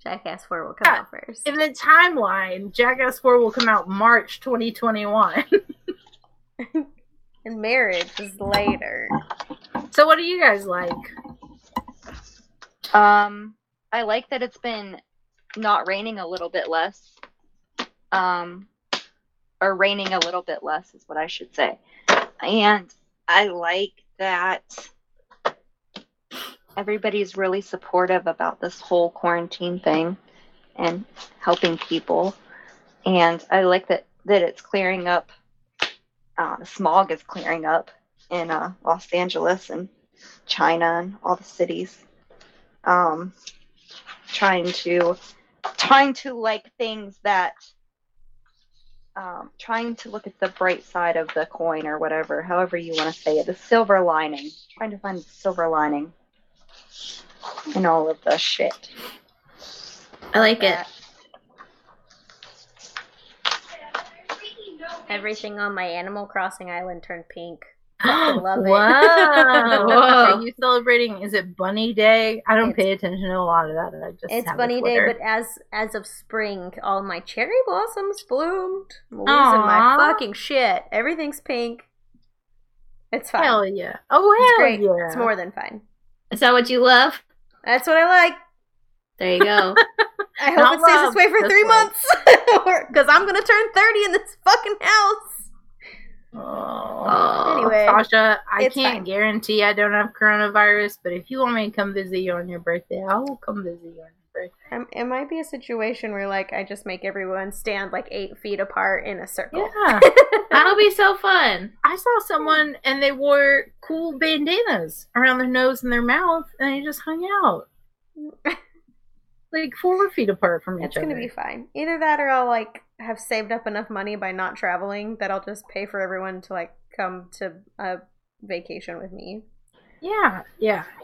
Jackass Four will come Yeah, out first. In the timeline, Jackass 4 will come out March 2021. <laughs> and marriage is later. so, what do you guys like? Um, I like that it's been not raining a little bit less. Um, or raining a little bit less is what I should say. And I like that everybody's really supportive about this whole quarantine thing and helping people. And I like that that it's clearing up. Uh, smog is clearing up in uh, Los Angeles and China and all the cities. Um, trying to trying to like things that um, trying to look at the bright side of the coin or whatever, however you want to say it, the silver lining. Trying to find the silver lining in all of the shit. I like it. Everything on my Animal Crossing island turned pink. Fucking <gasps> love it. wow. <laughs> Are you celebrating? Is it Bunny Day? I don't It's- pay attention to a lot of that. I just It's bunny day, but as as of spring, all my cherry blossoms bloomed. I'm losing my fucking shit. Everything's pink. It's fine. hell yeah! Oh it's hell great. yeah! It's more than fine. Is that what you love? That's what I like. There you go. <laughs> I hope Not it stays love, this way for three like. months, <laughs> because I'm gonna turn thirty in this fucking house. Oh. Anyway, Sasha, I can't fine. guarantee I don't have coronavirus, but if you want me to come visit you on your birthday, I will come visit you on your birthday. um, it might be a situation where like I just make everyone stand like eight feet apart in a circle. Yeah, <laughs> That'll be so fun. I saw someone and they wore cool bandanas around their nose and their mouth, and they just hung out <laughs> like four feet apart from each other. It's gonna be fine. Either that, or I'll like have saved up enough money by not traveling that I'll just pay for everyone to like come to a vacation with me. Yeah, yeah. <sighs>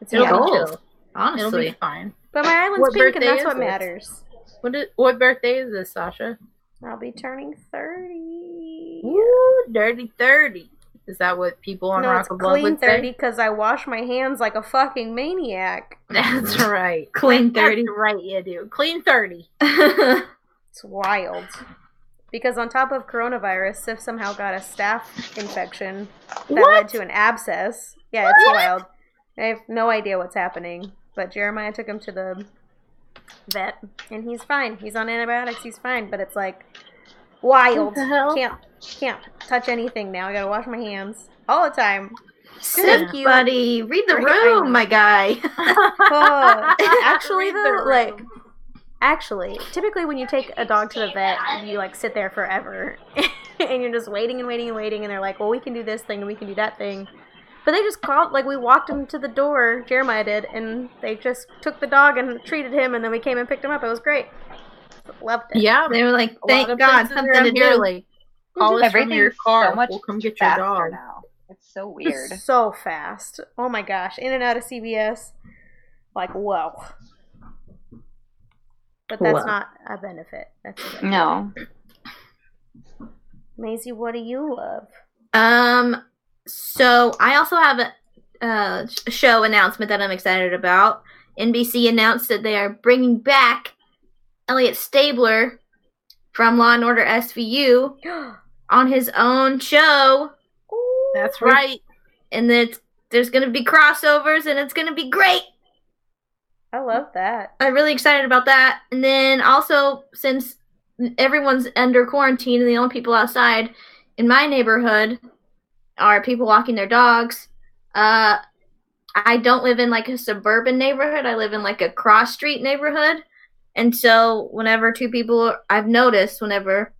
It's It'll yeah. be Goals. It'll Honestly. be fine. But my island's What pink, and that's what it? matters. What is, what birthday is this, Sasha? I'll be turning thirty. Ooh, dirty thirty. Is that what people on no, Rock it's of Love clean would thirty say? because I wash my hands like a fucking maniac. <laughs> That's right. Clean <laughs> 30. That's right, you do. Clean thirty. <laughs> It's wild. Because on top of coronavirus, Sif somehow got a staph infection that led to an abscess. Yeah, it's wild. I have no idea what's happening. But Jeremiah took him to the vet, and he's fine. He's on antibiotics. He's fine. But it's like wild. What? Can't can't touch anything now. I gotta wash my hands all the time. You. buddy. Read the Right, I know. room, my guy. Oh, <laughs> <laughs> actually, though, like, actually, typically when you take a dog to the vet, you like sit there forever, <laughs> and you're just waiting and waiting and waiting, and they're like, "Well, we can do this thing and we can do that thing," but they just called, like, we walked him to the door, Jeremiah did, and they just took the dog and treated him, and then we came and picked him up. It was great. Loved it. yeah. They were like, thank God, something to do. like call us from your car. so much we'll come get your dog. now. It's so weird. So fast. Oh my gosh. In and out of CVS. Like, whoa. But that's Whoa. not a benefit. That's a benefit. No. Maisie, what do you love? Um, so I also have a uh, show announcement that I'm excited about. NBC announced that they are bringing back Elliot Stabler from Law and Order SVU <gasps> on his own show, That's right. and that there's going to be crossovers, and it's going to be great. I love that. I'm really excited about that. And then also, since everyone's under quarantine and the only people outside in my neighborhood are people walking their dogs, uh, I don't live in like a suburban neighborhood. I live in like a cross street neighborhood. And so, whenever two people, I've noticed whenever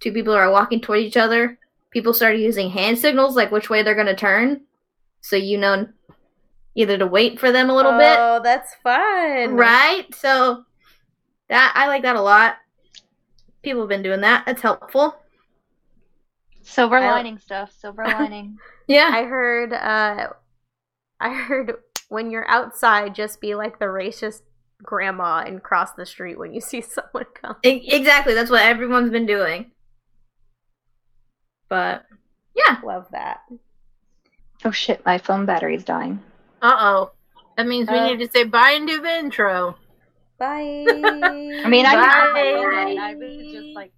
two people are walking toward each other, people start using hand signals, like which way they're going to turn. So, you know, either to wait for them a little bit Oh, that's fun. Right? So that I like that a lot. People have been doing that. That's helpful. Silver I- lining stuff. Silver <laughs> lining. Yeah. I heard uh I heard when you're outside just be like the racist grandma and cross the street when you see <laughs> someone come. Exactly. That's what everyone's been doing. But yeah. Love that. oh shit, my phone battery's dying. Uh oh. That means we Uh, need to say bye and do the intro. Bye. I mean, I can have my phone Bye. and I was just like.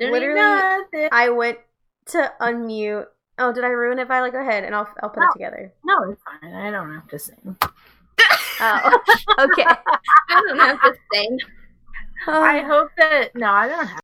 Literally, I went to unmute. Oh, did I ruin it, Violet? Go ahead, and I'll I'll put No. it together. No, it's fine. I don't have to sing. <laughs> Oh, okay. <laughs> I don't have to say. I hope that no, I don't have